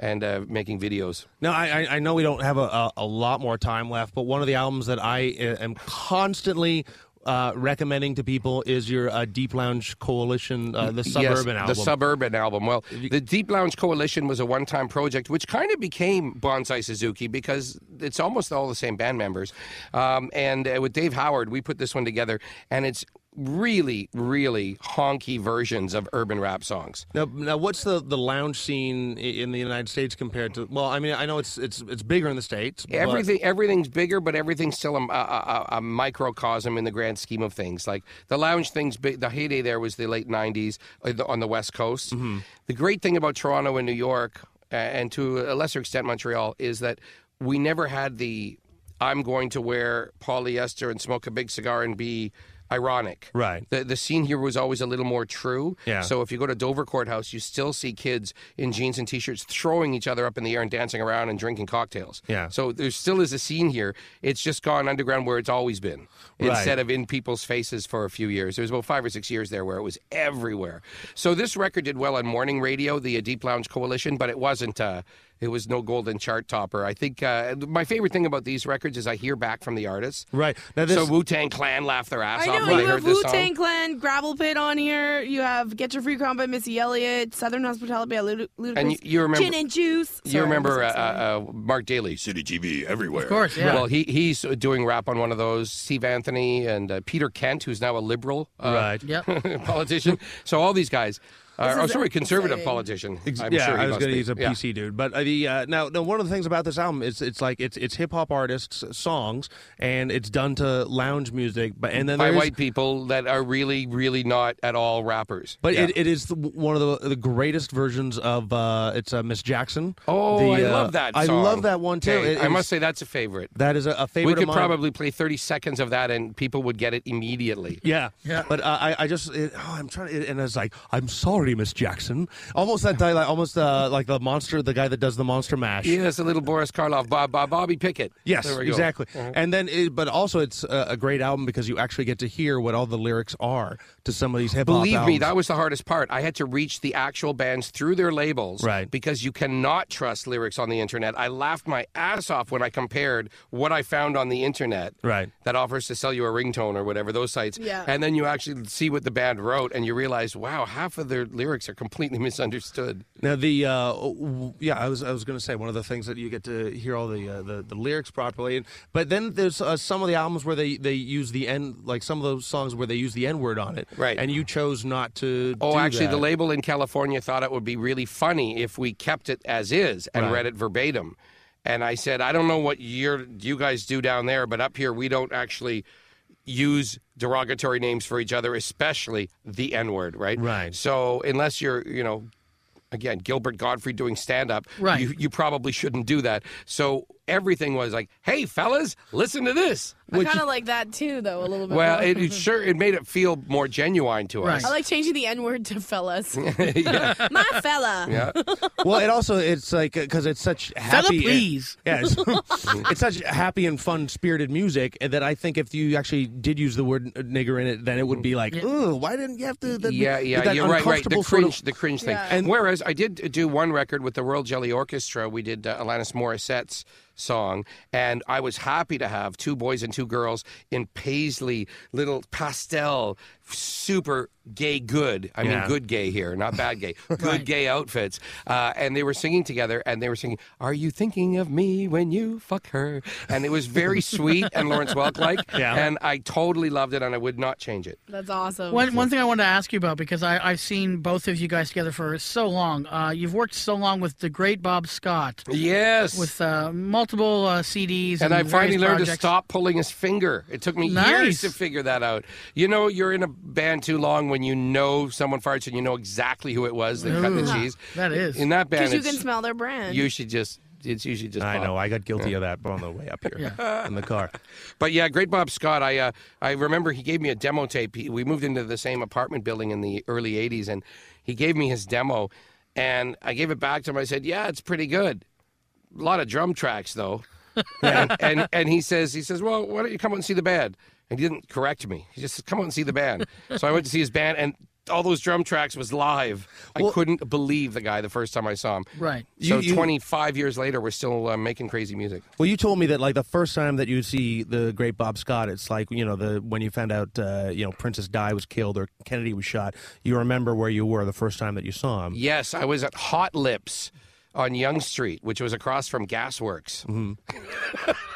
and uh, making videos. No, I, I- know we don't have a, a, a lot more time left, but one of the albums that I uh, am constantly uh, recommending to people is your uh, Deep Lounge Coalition, uh, the Suburban yes, album. The Suburban album. Well, the Deep Lounge Coalition was a one time project which kind of became Bonzai Suzuki because it's almost all the same band members. Um, and uh, with Dave Howard, we put this one together, and it's really, really honky versions of urban rap songs. Now, now, what's the, the lounge scene in the United States compared to? Well, I mean, I know it's it's it's bigger in the states. but- Everything, everything's bigger, but everything's still a, a, a, a microcosm in the grand scheme of things. Like the lounge things, the heyday there was the late '90s uh, on the West Coast. The great thing about Toronto and New York, and to a lesser extent Montreal, is that we never had the "I'm going to wear polyester and smoke a big cigar and be." Ironic, Right. The the scene here was always a little more true. Yeah. So if you go to Dovercourt House, you still see kids in jeans and t-shirts throwing each other up in the air and dancing around and drinking cocktails. Yeah. So there still is a scene here. It's just gone underground where it's always been, Right. instead of in people's faces for a few years. There was about five or six years there where it was everywhere. So this record did well on morning radio, the Deep Lounge Coalition, but it wasn't. Uh, it was no golden chart topper. I think uh, my favorite thing about these records is I hear back from the artists. Right. Now this, so Wu Tang Clan laughed their ass I off know when you I heard have this Wu. Tang Clan, Gravel Pit on here. You have Get Your Freak On by Missy Elliott, Southern Hospitality by Lud- Ludacris, And you- you remember- Gin and Juice. You remember uh, I'm so sorry. uh, uh, Mark Dailey, City TV everywhere. Of course, yeah. Well, he he's doing rap on one of those. Steve Anthony and uh, Peter Kent, who's now a liberal uh, Right. Yep. politician. so all these guys. Are, oh, sorry, conservative insane. politician. I'm yeah, sure he I was going to be. use a Yeah. PC dude, but uh, the uh, now, now one of the things about this album is it's like it's it's hip hop artists' songs, and it's done to lounge music, but and then by white people that are really, really not at all rappers. But Yeah. it, it is the, one of the the greatest versions of uh, it's uh, Miss Jackson. oh, The, I uh, love that. I love that one too. Okay, It I must say that's a favorite. that is a, a favorite. We of could mine. probably play 30 seconds of that and people would get it immediately. Yeah, Yeah. But uh, I, I just, it, oh, I'm trying to, and it's like, I'm sorry, Miss Jackson. Almost that dialect, almost uh, like the monster, the guy that does the monster mash. Yes, a little Boris Karloff, Bob, Bob, Bobby Pickett. Yes, There we go. exactly. Uh-huh. And then, it, but also, it's a, a great album because you actually get to hear what all the lyrics are to some of these hip hop. Believe me, that was the hardest part. I had to reach the actual bands through their labels, Right. Because you cannot trust lyrics on the internet. I laughed my ass off when I compared what I found on the internet, Right. That offers to sell you a ringtone or whatever those sites, Yeah. And then you actually see what the band wrote, and you realize, wow, half of their lyrics are completely misunderstood. Now the uh, w- yeah, I was I was going to say one of the things that you get to hear all the uh, the, the lyrics properly, and, but then there's uh, some of the albums where they they use the n like some of those songs where they use the n word on it, Right. And you chose not to. Oh, actually, the label in California thought it would be really funny if we kept it as is and Right. read it verbatim. And I said, I don't know what you're, you guys do down there, but up here we don't actually use derogatory names for each other, especially the N word, right? Right. So unless you're, you know, again, Gilbert Gottfried doing stand up, Right. you, you probably shouldn't do that. So everything was like, hey, fellas, listen to this. I kind of like that too, though, a little bit. Well, it, it sure it made it feel more genuine to us. I like changing the N word to fellas. yeah. My fella. yeah. well, it also it's like because it's such happy. Fella, happy. please. Yeah, it's, it's such happy and fun spirited music that I think if you actually did use the word nigger in it, then it would be like, oh, why didn't you have to? That, yeah, yeah, that you're right, right. The uncomfortable cringe, of- the cringe thing. Yeah. And whereas I did do one record with the Royal Jelly Orchestra, we did uh, Alanis Morissette's song, and I was happy to have two boys and two girls in paisley, little pastel, super gay good. I mean, good gay here, not bad gay. Good Right. gay outfits, uh, and they were singing together, and they were singing, "Are you thinking of me when you fuck her?" And it was very sweet and Lawrence Welk like, Yeah. and I totally loved it, and I would not change it. That's awesome. One, one thing I wanted to ask you about because I, I've seen both of you guys together for so long. Uh, you've worked so long with the great Bob Scott Yes, with uh, multiple uh, CDs, And I finally various learned to stop pulling his finger. It took me years to figure that out. You know, you're in a band too long when you know someone farts and you know exactly who it was that cut the cheese. that is. In that band, Because you can smell their brand. you should just. It's usually just. I Bob. know. I got guilty of that on the way up here in the car. But yeah, great Bob Scott. I uh, I remember he gave me a demo tape. He, we moved into the same apartment building in the early '80s, and he gave me his demo, and I gave it back to him. I said, "Yeah, it's pretty good. A lot of drum tracks though." and, and and he says he says, "Well, why don't you come out and see the band?" And he didn't correct me. He just said, "Come out and see the band." so I went to see his band, and all those drum tracks was live. I couldn't believe the guy the first time I saw him. Right. So You- you- 25 years later, we're still uh, making crazy music. Well, you told me that like the first time that you see the great Bob Scott, it's like you know the when you found out uh, you know Princess Di was killed or Kennedy was shot. You remember where you were the first time that you saw him. Yes, I was at Hot Lips on Yonge Street, which was across from Gasworks.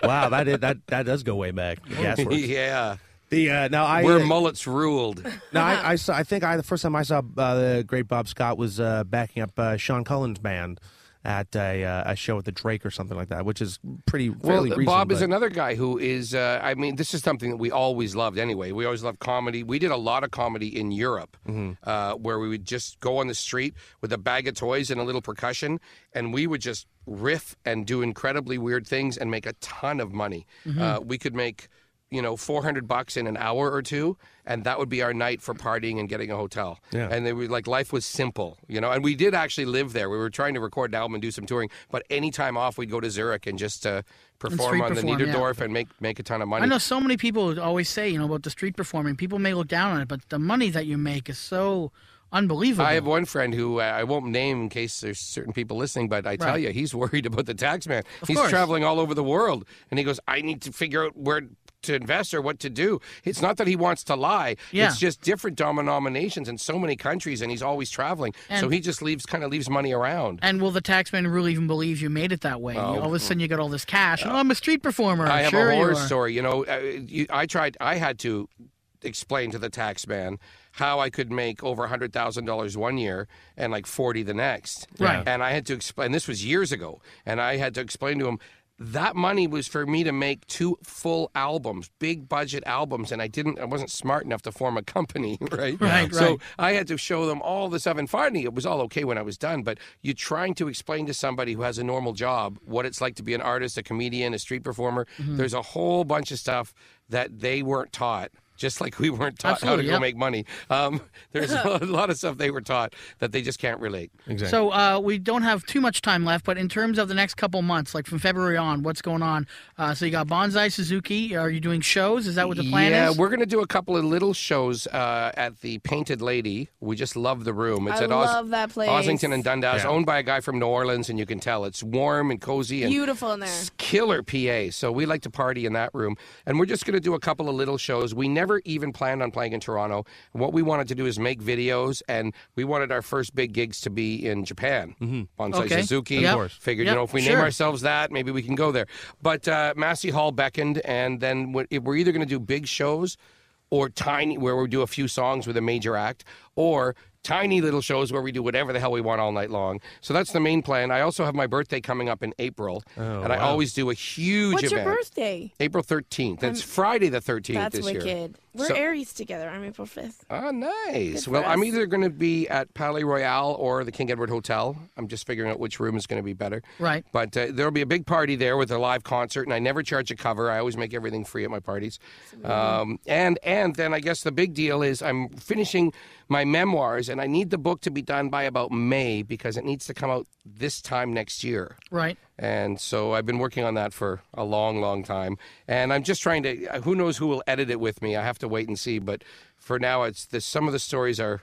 Wow, that is, that that does go way back. Gasworks. yeah. The uh, now I Where uh, mullets ruled. now I, I saw I think I the first time I saw uh, the great Bob Scott was uh, backing up uh, Sean Cullen's band at a, uh, a show at the Drake or something like that, which is pretty Well, fairly recent. Bob is another guy who is, uh, I mean, this is something that we always loved anyway. We always loved comedy. We did a lot of comedy in Europe Mm-hmm. uh, where we would just go on the street with a bag of toys and a little percussion, and we would just riff and do incredibly weird things and make a ton of money. Mm-hmm. Uh, we could make. You know, four hundred bucks in an hour or two, and that would be our night for partying and getting a hotel. Yeah. And they were like, life was simple, you know. And we did actually live there. We were trying to record an album and do some touring, but any time off, we'd go to Zurich and just uh, perform street on the perform, yeah. Niederdorf and make make a ton of money. I know so many people always say, you know, about the street performing. People may look down on it, but the money that you make is so unbelievable. I have one friend who uh, I won't name in case there's certain people listening, but I tell you, he's worried about the tax man. Of he's course. traveling all over the world, and he goes, "I need to figure out where." To invest or what to do. It's not that he wants to lie. Yeah. It's just different denominations in so many countries, and he's always traveling. so he just leaves, kind of leaves money around. And will the taxman really even believe you made it that way? Oh. All of a sudden, you got all this cash. oh, I'm a street performer. I have sure a horror story. You know, uh, you, I tried. I had to explain to the tax man how I could make over hundred thousand dollars one year and like forty the next. Right. And I had to explain. This was years ago, and I had to explain to him. That money was for me to make two full albums, big budget albums, and I didn't. I wasn't smart enough to form a company, right? Right, So right. I had to show them all the stuff, and finally, it was all okay when I was done. But you're trying to explain to somebody who has a normal job what it's like to be an artist, a comedian, a street performer. Mm-hmm. There's a whole bunch of stuff that they weren't taught. Just like we weren't taught how to Absolutely, go make money. Um, there's a lot of stuff they were taught that they just can't relate. exactly. So uh, we don't have too much time left, but in terms of the next couple months, like from February on, what's going on? Uh, so you got Bonzai Suzuki. Are you doing shows? Is that what the plan yeah, is? Yeah, we're going to do a couple of little shows uh, at the Painted Lady. We just love the room. It's I at Os- love that place. Ossington and Dundas, Yeah. owned by a guy from New Orleans, and you can tell it's warm and cozy and Beautiful in there. killer PA. So we like to party in that room, and we're just going to do a couple of little shows. We never even planned on playing in Toronto. What we wanted to do is make videos, and we wanted our first big gigs to be in Japan. Mm-hmm. Bonzai Okay. Suzuki. Of course. Figured, Yep, you know, if we sure. name ourselves that, maybe we can go there. But uh, Massey Hall beckoned, and then we're either going to do big shows or tiny, where we do a few songs with a major act, or tiny little shows where we do whatever the hell we want all night long. So that's the main plan. I also have my birthday coming up in April, and I wow. always do a huge What's event. your birthday? April 13th. It's Friday the 13th That's this wicked. year. We're So- Aries together. I'm April 5th. Oh, nice. for Well, I'm either going to be at Palais Royale or the King Edward Hotel. I'm just figuring out which room is going to be better. Right. But uh, there'll be a big party there with a live concert, and I never charge a cover. I always make everything free at my parties. Um, and and then I guess the big deal is I'm finishing my memoirs, and I need the book to be done by about May because it needs to come out this time next year. right. And so I've been working on that for a long, long time. And I'm just trying to. Who knows who will edit it with me? I have to wait and see. But for now, it's the, some of the stories are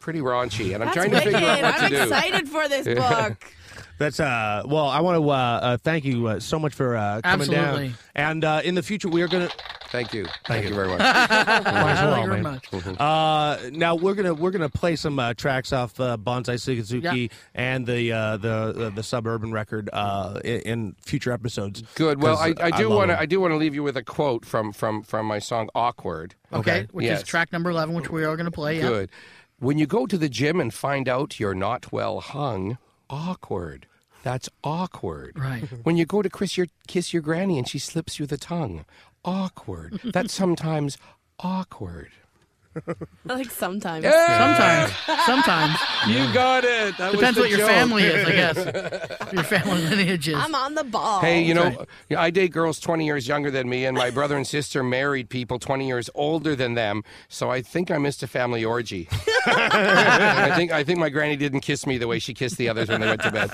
pretty raunchy, and I'm That's trying to wicked. figure out what I'm to do. excited for this book. That's uh well I want to uh, uh thank you uh, so much for uh, coming Absolutely. down and uh, in the future we are gonna Thank you. Thank you very much. Might as well, Thank you very man. much. Uh, now we're gonna we're gonna play some uh, tracks off uh, Bonzai Suzuki Yeah. and the uh, the the suburban record uh, in, in future episodes. Good. Well, 'Cause I, I do love want to. I do want to leave you with a quote from from from my song "Awkward." Okay. Which Yes. is track number 11, which we are going to play. Yeah. Good. When you go to the gym and find out you're not well hung, awkward. That's awkward. Right. When you go to kiss your kiss your granny and she slips you the tongue, awkward. That's sometimes awkward. like sometimes. Sometimes. Sometimes. You got it. That was Depends the what your joke. family is, I guess. your family lineage is. I'm on the ball. Hey, you know, That's I date girls 20 years younger than me, and my brother and sister married people 20 years older than them. So I think I missed a family orgy. I think I think my granny didn't kiss me the way she kissed the others when they went to bed.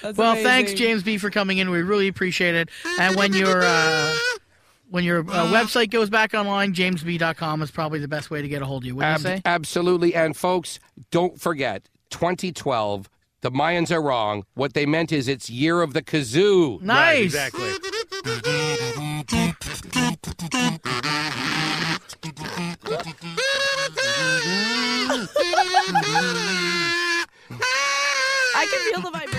That's Well, amazing. thanks, Jaymz Bee, for coming in. We really appreciate it. And when you're uh, When your uh, website goes back online, jaymzbee.com is probably the best way to get a hold of you. What do you say? Absolutely. And folks, don't forget 2012. The Mayans are wrong. What they meant is it's year of the kazoo. Nice. exactly. I can feel the vibration.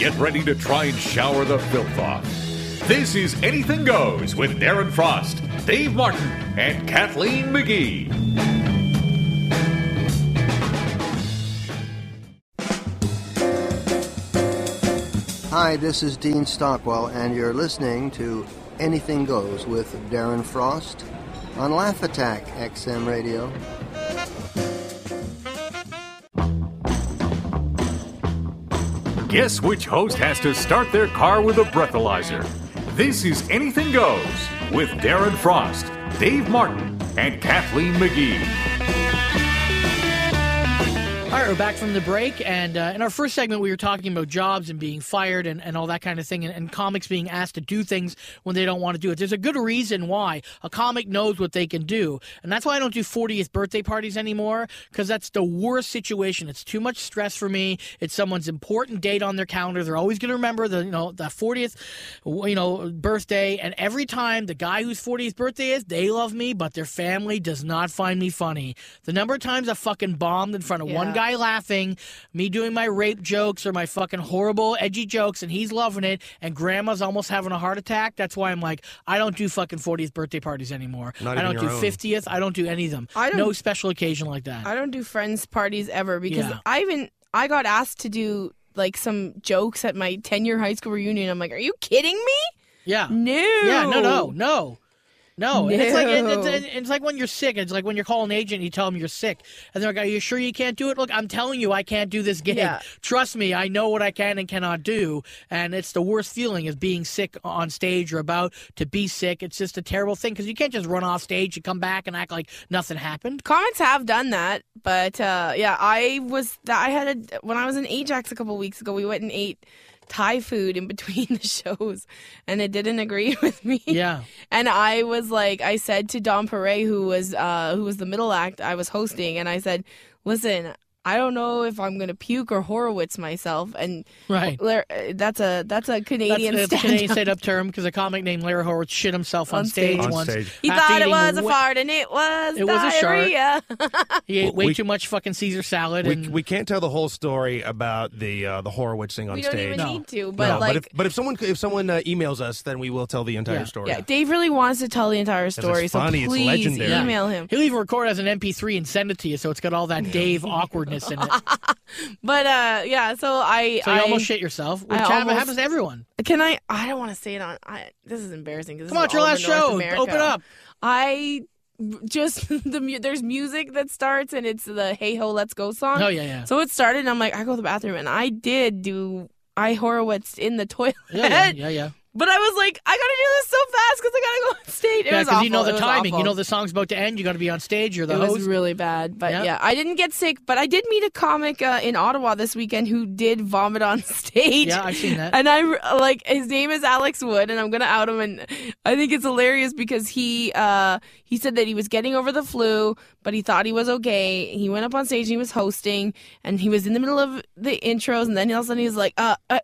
Get ready to try and shower the filth off. This is Anything Goes with Darren Frost, Dave Martin, and Kathleen McGee. Hi, this is Dean Stockwell, and you're listening to Anything Goes with Darren Frost on Laugh Attack XM Radio. Guess which host has to start their car with a breathalyzer? This is Anything Goes with Darren Frost, Dave Martin, and Kathleen McGee. All right, we're back from the break, and uh, in our first segment, we were talking about jobs and being fired and, and all that kind of thing, and, and comics being asked to do things when they don't want to do it. There's a good reason why a comic knows what they can do, and that's why I don't do 40th birthday parties anymore, because that's the worst situation. It's too much stress for me. It's someone's important date on their calendar. They're always going to remember the you know the 40th, you know, birthday, and every time the guy whose 40th birthday is, they love me, but their family does not find me funny. The number of times I fucking bombed in front of one Yeah. Guy laughing, me doing my rape jokes or my fucking horrible edgy jokes, and he's loving it, and grandma's almost having a heart attack. That's why I'm like, I don't do fucking 40th birthday parties anymore. Not I don't do own. 50th. I don't do any of them. I don't- no special occasion like that. I don't do friends parties ever because Yeah. I even I got asked to do like some jokes at my 10 year high school reunion. I'm like, are you kidding me? yeah. No. Yeah, no, no, no. No, And it's like it- it's, it's like when you're sick. It's like when you're calling an agent, you tell them you're sick, and they're like, "Are you sure you can't do it?" Look, I'm telling you, I can't do this gig. Yeah. Trust me, I know what I can and cannot do, and it's the worst feeling is being sick on stage or about to be sick. It's just a terrible thing because you can't just run off stage and come back and act like nothing happened. Comics have done that, but uh, yeah, I was I had a when I was in Ajax a couple weeks ago. We went and ate Thai food in between the shows, and it didn't agree with me. Yeah. and I was like, I said to Don Pere, who was uh, who was the middle act I was hosting, and I said, "Listen, I don't know if I'm gonna puke or Horowitz myself." And Right. Uh, that's a that's a Canadian That's, that's a stand-up. Canadian stand-up term because a comic named Larry Horowitz shit himself on, On stage, stage. On once. stage. He thought it was a wa- fart, and it was It was a shark. diarrhea. He ate way We- too much fucking Caesar salad, We, and we can't tell the whole story about the uh, the Horowitz thing on we don't stage. even No. need to, but no, like. but if but if someone if someone uh, emails us, then we will tell the entire Yeah. story. yeah, Dave really wants to tell the entire story, it's so funny, it's please legendary. email him. He'll even record as an MP3 and send it to you, so it's got all that Dave in it. But uh, yeah, so I, So you I almost shit yourself, which I happen- almost- happens to everyone. can I? I don't want to say it on. I, this is embarrassing. this Come on, is it's your last show. America. Open up. I just the there's music that starts and it's the Hey Ho Let's Go song. Oh, yeah, yeah. So it started and I'm like, I go to the bathroom and I did do I Horowitz in the toilet. Yeah, yeah, yeah. yeah. But I was like, I gotta do this so fast because I gotta go on stage. It Yeah, because you know the It timing. You know the song's about to end. You got to be on stage. You're the it host. was really bad, but Yeah. yeah. I didn't get sick. But I did meet a comic uh, in Ottawa this weekend who did vomit on stage. Yeah, I've seen that. And I like his name is Alex Wood, and I'm gonna out him. And I think it's hilarious because he uh, he said that he was getting over the flu, but he thought he was okay. He went up on stage and he was hosting, and he was in the middle of the intros, and then all of a sudden he was like, uh, uh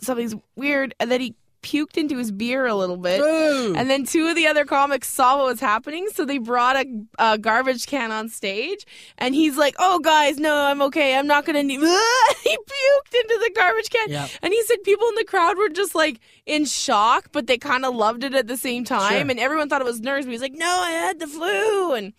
something's weird, and then he puked into his beer a little bit. And then two of the other comics saw what was happening, so they brought a, a garbage can on stage, and he's like, "Oh, guys, no, I'm okay. I'm not gonna need." he puked into the garbage can, Yeah. and he said people in the crowd were just like in shock, but they kind of loved it at the same time, Sure. and everyone thought it was nerves. But he's like, "No, I had the flu," and.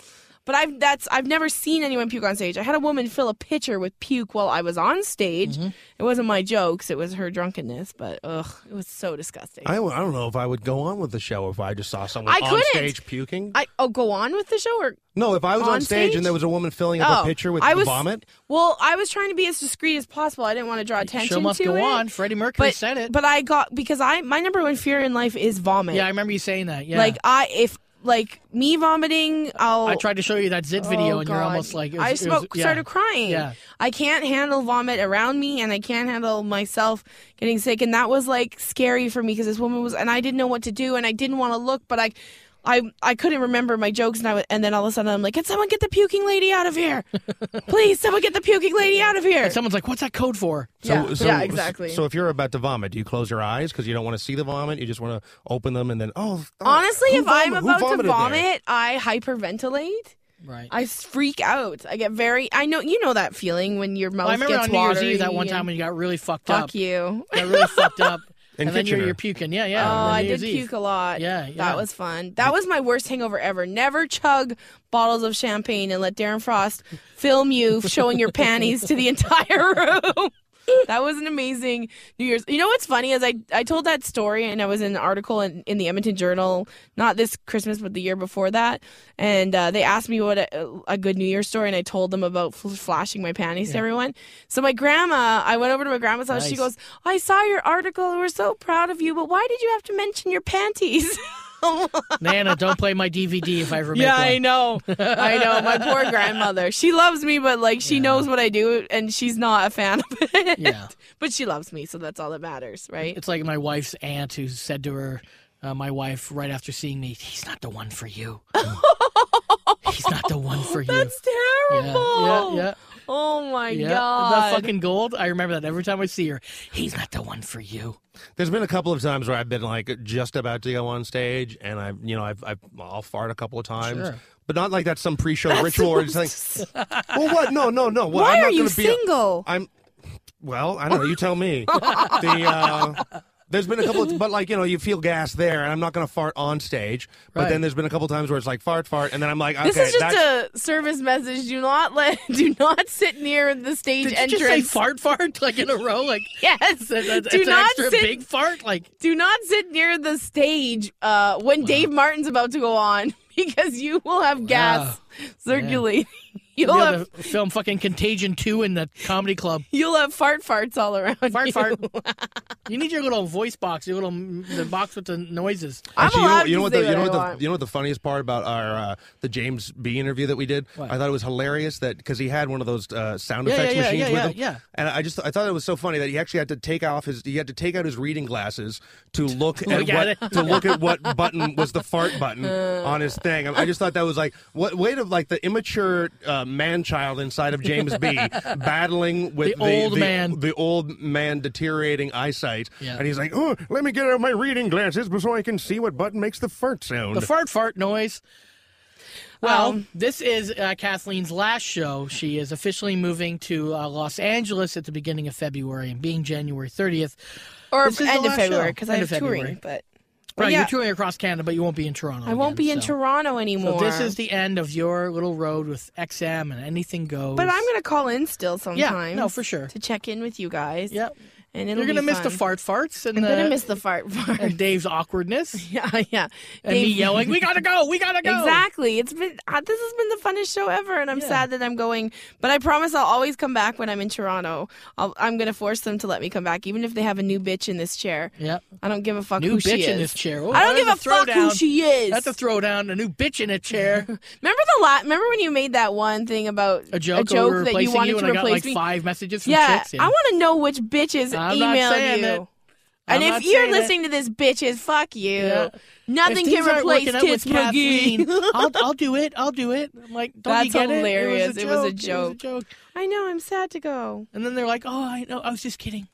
But I've that's I've never seen anyone puke on stage. I had a woman fill a pitcher with puke while I was on stage. Mm-hmm. It wasn't my jokes; it was her drunkenness. But ugh, it was so disgusting. I, I don't know if I would go on with the show if I just saw someone I on couldn't. stage puking. I oh go on with the show or no, if I was on, on stage, stage? and there was a woman filling up a pitcher with I was, vomit. Well, I was trying to be as discreet as possible. I didn't want to draw attention Show must to go it. on. Freddie Mercury but, said it. But I got because I my number one fear in life is vomit. yeah, I remember you saying that. Yeah. Like I if like me vomiting, I'll. I tried to show you that zit video, Oh, and you're almost like was, I was- yeah. started crying. Yeah. I can't handle vomit around me, and I can't handle myself getting sick, and that was like scary for me because this woman was, and I didn't know what to do, and I didn't want to look, but I. I, I couldn't remember my jokes and I w- and then all of a sudden I'm like, can someone get the puking lady out of here? Please, someone get the puking lady out of here. And someone's like, "What's that code for?" Yeah, yeah, exactly. So if you're about to vomit, do you close your eyes because you don't want to see the vomit? You just want to open them and then oh. oh, Honestly, who if I'm about to vomited there? vomit, I hyperventilate. Right. I freak out. I get very. I know you know that feeling when your mouth Well, I remember gets on New Year's Eve that one time when you got really fucked Fuck up. you. Got really fucked up. In and then you're, you're puking. Yeah, yeah. oh, I did Eve. puke a lot. Yeah, yeah. That was fun. That was my worst hangover ever. Never chug bottles of champagne and let Darren Frost film you showing your panties to the entire room. That was an amazing New Year's. You know what's funny is I, I told that story and I was in an article in, in the Edmonton Journal, not this Christmas, but the year before that. And uh, they asked me what a, a good New Year's story, and I told them about fl- flashing my panties to everyone. So my grandma, I went over to my grandma's house. She goes, I saw your article. We're so proud of you, but why did you have to mention your panties? Nana, don't play my DVD if I ever make yeah. I know. I know. My poor grandmother. She loves me, but like she knows what I do, and she's not a fan of it. Yeah. But she loves me, so that's all that matters, right? It's like my wife's aunt who said to her, uh, my wife, right after seeing me, he's not the one for you. he's not the one for you. That's yeah, terrible. yeah, yeah. Oh my yeah. god. That fucking gold. I remember that every time I see her. He's not the one for you. There's been a couple of times where I've been like just about to go on stage, and I, you know, I've, I've I'll fart a couple of times, Sure. but not like that's some pre-show ritual or anything. well, what? No, no, no. Well, Why I'm not are you gonna be a- single? I'm. Well, I don't know. You tell me. the uh, there's been a couple, of, but like you know, you feel gas there, and I'm not going to fart on stage. But Right. then there's been a couple times where it's like fart, fart, and then I'm like, okay, This is just that's, a service message. Do not let, do not sit near the stage Did you entrance. just say fart fart like in a row? Like Yes. it's, a- it's do an not extra sit. big fart? Like do not sit near the stage uh, when Dave Martin's about to go on because you will have gas circulating. You'll you'll have have film fucking Contagion 2 in the comedy club. you'll have fart farts all around. Fart you. fart. You need your little voice box, your little the box with the noises. I'm Actually, you know, what- you know what the you know what what the you know what the funniest part about our uh, the Jaymz Bee interview that we did? What? I thought it was hilarious that because he had one of those uh, sound Yeah, effects yeah, yeah, machines yeah, with yeah, him, yeah. and I just I thought it was so funny that he actually had to take off his he had to take out his reading glasses to look at Look what at it. to look at what button was the fart button on his thing. I, I just thought that was like what way to like the immature uh, man child inside of Jaymz Bee battling with The old man. the old man deteriorating eyesight, Yeah. and he's like, oh, let me get out my reading glasses so I can see what button makes the fart sound. The fart fart noise. Well, Um, this is uh, Kathleen's last show. She is officially moving to uh, Los Angeles at the beginning of February and being January 30th. or This is the end of February because I End have of touring, but. but Right, yeah, you're touring across Canada, but you won't be in Toronto. I won't again, be in. Toronto anymore. So this is the end of your little road with XM and anything goes. But I'm gonna call in still sometime. no, for sure. To check in with you guys. Yep. And it'll You're gonna miss the fart farts and I'm the, gonna miss the fart farts, and Dave's awkwardness yeah, yeah. and me yelling, "We gotta go, we gotta go!" Exactly. It's been uh, this has been the funnest show ever, and I'm Yeah. sad that I'm going. But I promise I'll always come back when I'm in Toronto. I'll, I'm gonna force them to let me come back, even if they have a new bitch in this chair. Yep. I don't give a fuck New who bitch she is. in this chair. Oh, I don't give a fuck who she is. That's a throwdown. A new bitch in a chair. Remember the lot? Remember when you made that one thing about A joke, a joke that you wanted you, to and I got replace like me? five messages from yeah, chicks. I want to know which bitches I'm not saying you. it. And I'm if you're it. listening to this, bitches, fuck you. Yeah. Nothing can replace Tits McGee. I'll, I'll do it. I'll do it. I'm like, don't That's you get hilarious. it? It was a It was a joke. I know. I'm sad to go. And then they're like, oh, I know. I was just kidding.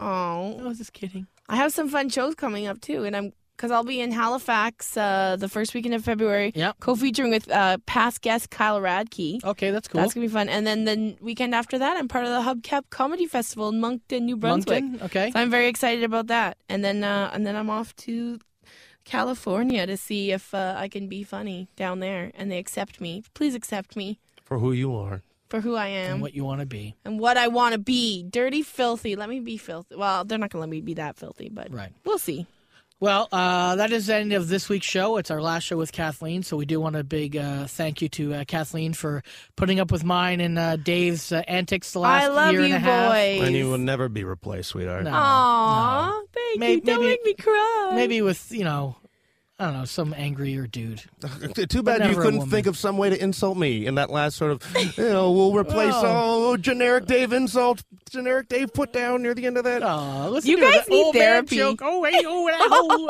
Oh, I was just kidding. I have some fun shows coming up too, and I'm because I'll be in Halifax uh, the first weekend of February. Yep. Co-featuring with uh, past guest Kyle Radke. Okay, that's cool. That's gonna be fun. And then the weekend after that, I'm part of the Hubcap Comedy Festival in Moncton, New Brunswick. Moncton? Okay. So I'm very excited about that. And then uh, and then I'm off to California to see if uh, I can be funny down there, and they accept me. Please accept me for who you are. for who I am and what you want to be. and what I want to be. Dirty, filthy. Let me be filthy. Well, they're not gonna let me be that filthy, but Right. we'll see. Well, uh, that is the end of this week's show. It's our last show with Kathleen, so we do want a big uh, thank you to uh, Kathleen for putting up with mine and uh, Dave's uh, antics the last I love year you, and a half. boys. And you will never be replaced, sweetheart. No. Aw, thank May- you. Don't maybe- make me cry. Maybe with you know, I don't know, some angrier dude. Too bad you couldn't think of some way to insult me in that last sort of, you know, we'll replace Oh. oh, generic Dave insult, generic Dave put down near the end of that. Oh, listen You to guys that need old man therapy. joke. Oh, hey, oh,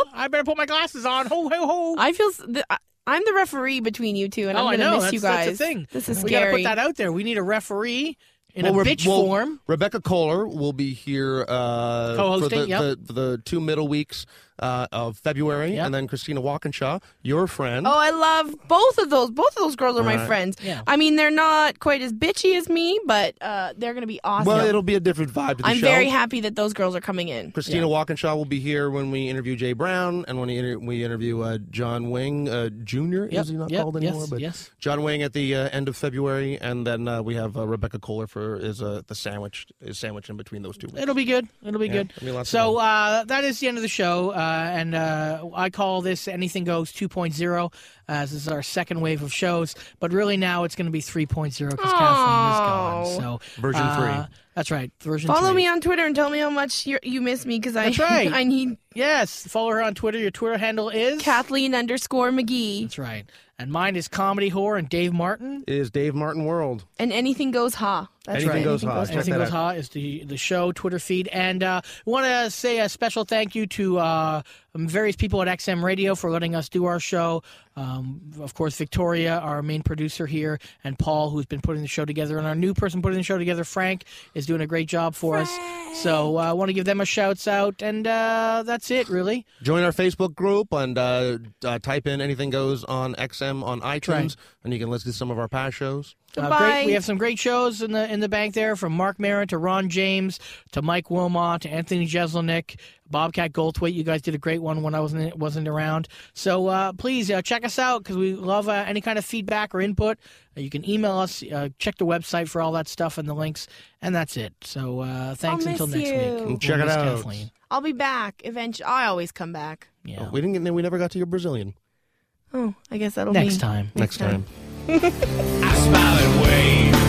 oh, I better put my glasses on. Ho, ho, ho. I feel s- the, I- I'm the referee between you two, and oh, I'm gonna miss that's, you guys. That's the thing. This is we gotta put that out there. We need a referee in Well, a bitch well, form. Rebecca Kohler will be here uh, Co-hosting, for the, yep. the, the two middle weeks uh, of February, Yep. and then Christina Walkinshaw, your friend. Oh, I love both of those. Both of those girls are my Right. friends. Yeah. I mean, they're not quite as bitchy as me, but uh, they're gonna be awesome. well, it'll be a different vibe to the I'm show. very happy that those girls are coming in. Christina Walkinshaw will be here when we interview Jay Brown and when we, inter- we interview uh, John Wing uh, Jr. Yep, Is he not yep, called anymore? yes, but yes. John Wing at the uh, end of February, and then uh, we have uh, Rebecca Kohler for is uh, the sandwich is sandwich in between those two. Weeks. It'll be good. It'll be Yeah, good. it'll be So uh, that is the end of the show, uh, and uh, I call this Anything Goes 2.0. As this is our second wave of shows, but really now it's going to be 3.0 because Kathleen is gone. So Version uh, three. That's right. Version Follow three. me on Twitter and tell me how much you you miss me because I That's right. I need Yes, follow her on Twitter. Your Twitter handle is Kathleen underscore McGee That's right. And mine is Comedy Whore and Dave Martin. Is Dave Martin World? and anything goes ha. That's Anything right. Goes Ha. Check Anything that Goes out. Ha is the, the show Twitter feed. And uh, want to say a special thank you to uh, various people at XM Radio for letting us do our show. Um, of course, Victoria, our main producer here, and Paul, who's been putting the show together. And our new person putting the show together, Frank, is doing a great job for us. So I uh, want to give them a shouts out. And uh, that's it, really. Join our Facebook group and uh, uh, type in anything goes on XM on iTunes, right. and you can listen to some of our past shows. Uh, great. We have some great shows in the in the bank there, from Marc Maron to Ron James to Mike Wilmot to Anthony Jeselnik, Bobcat Goldthwait. You guys did a great one when I wasn't wasn't around. So uh, please uh, check us out because we love uh, any kind of feedback or input. Uh, you can email us. Uh, check the website for all that stuff and the links, and that's it. So uh, thanks I'll until miss next you. week. We'll check it out. Kathleen. I'll be back eventually. I always come back. Yeah. We didn't get. We never got to your Brazilian. Oh, I guess that'll be Next be time. Next time. I smile and wave.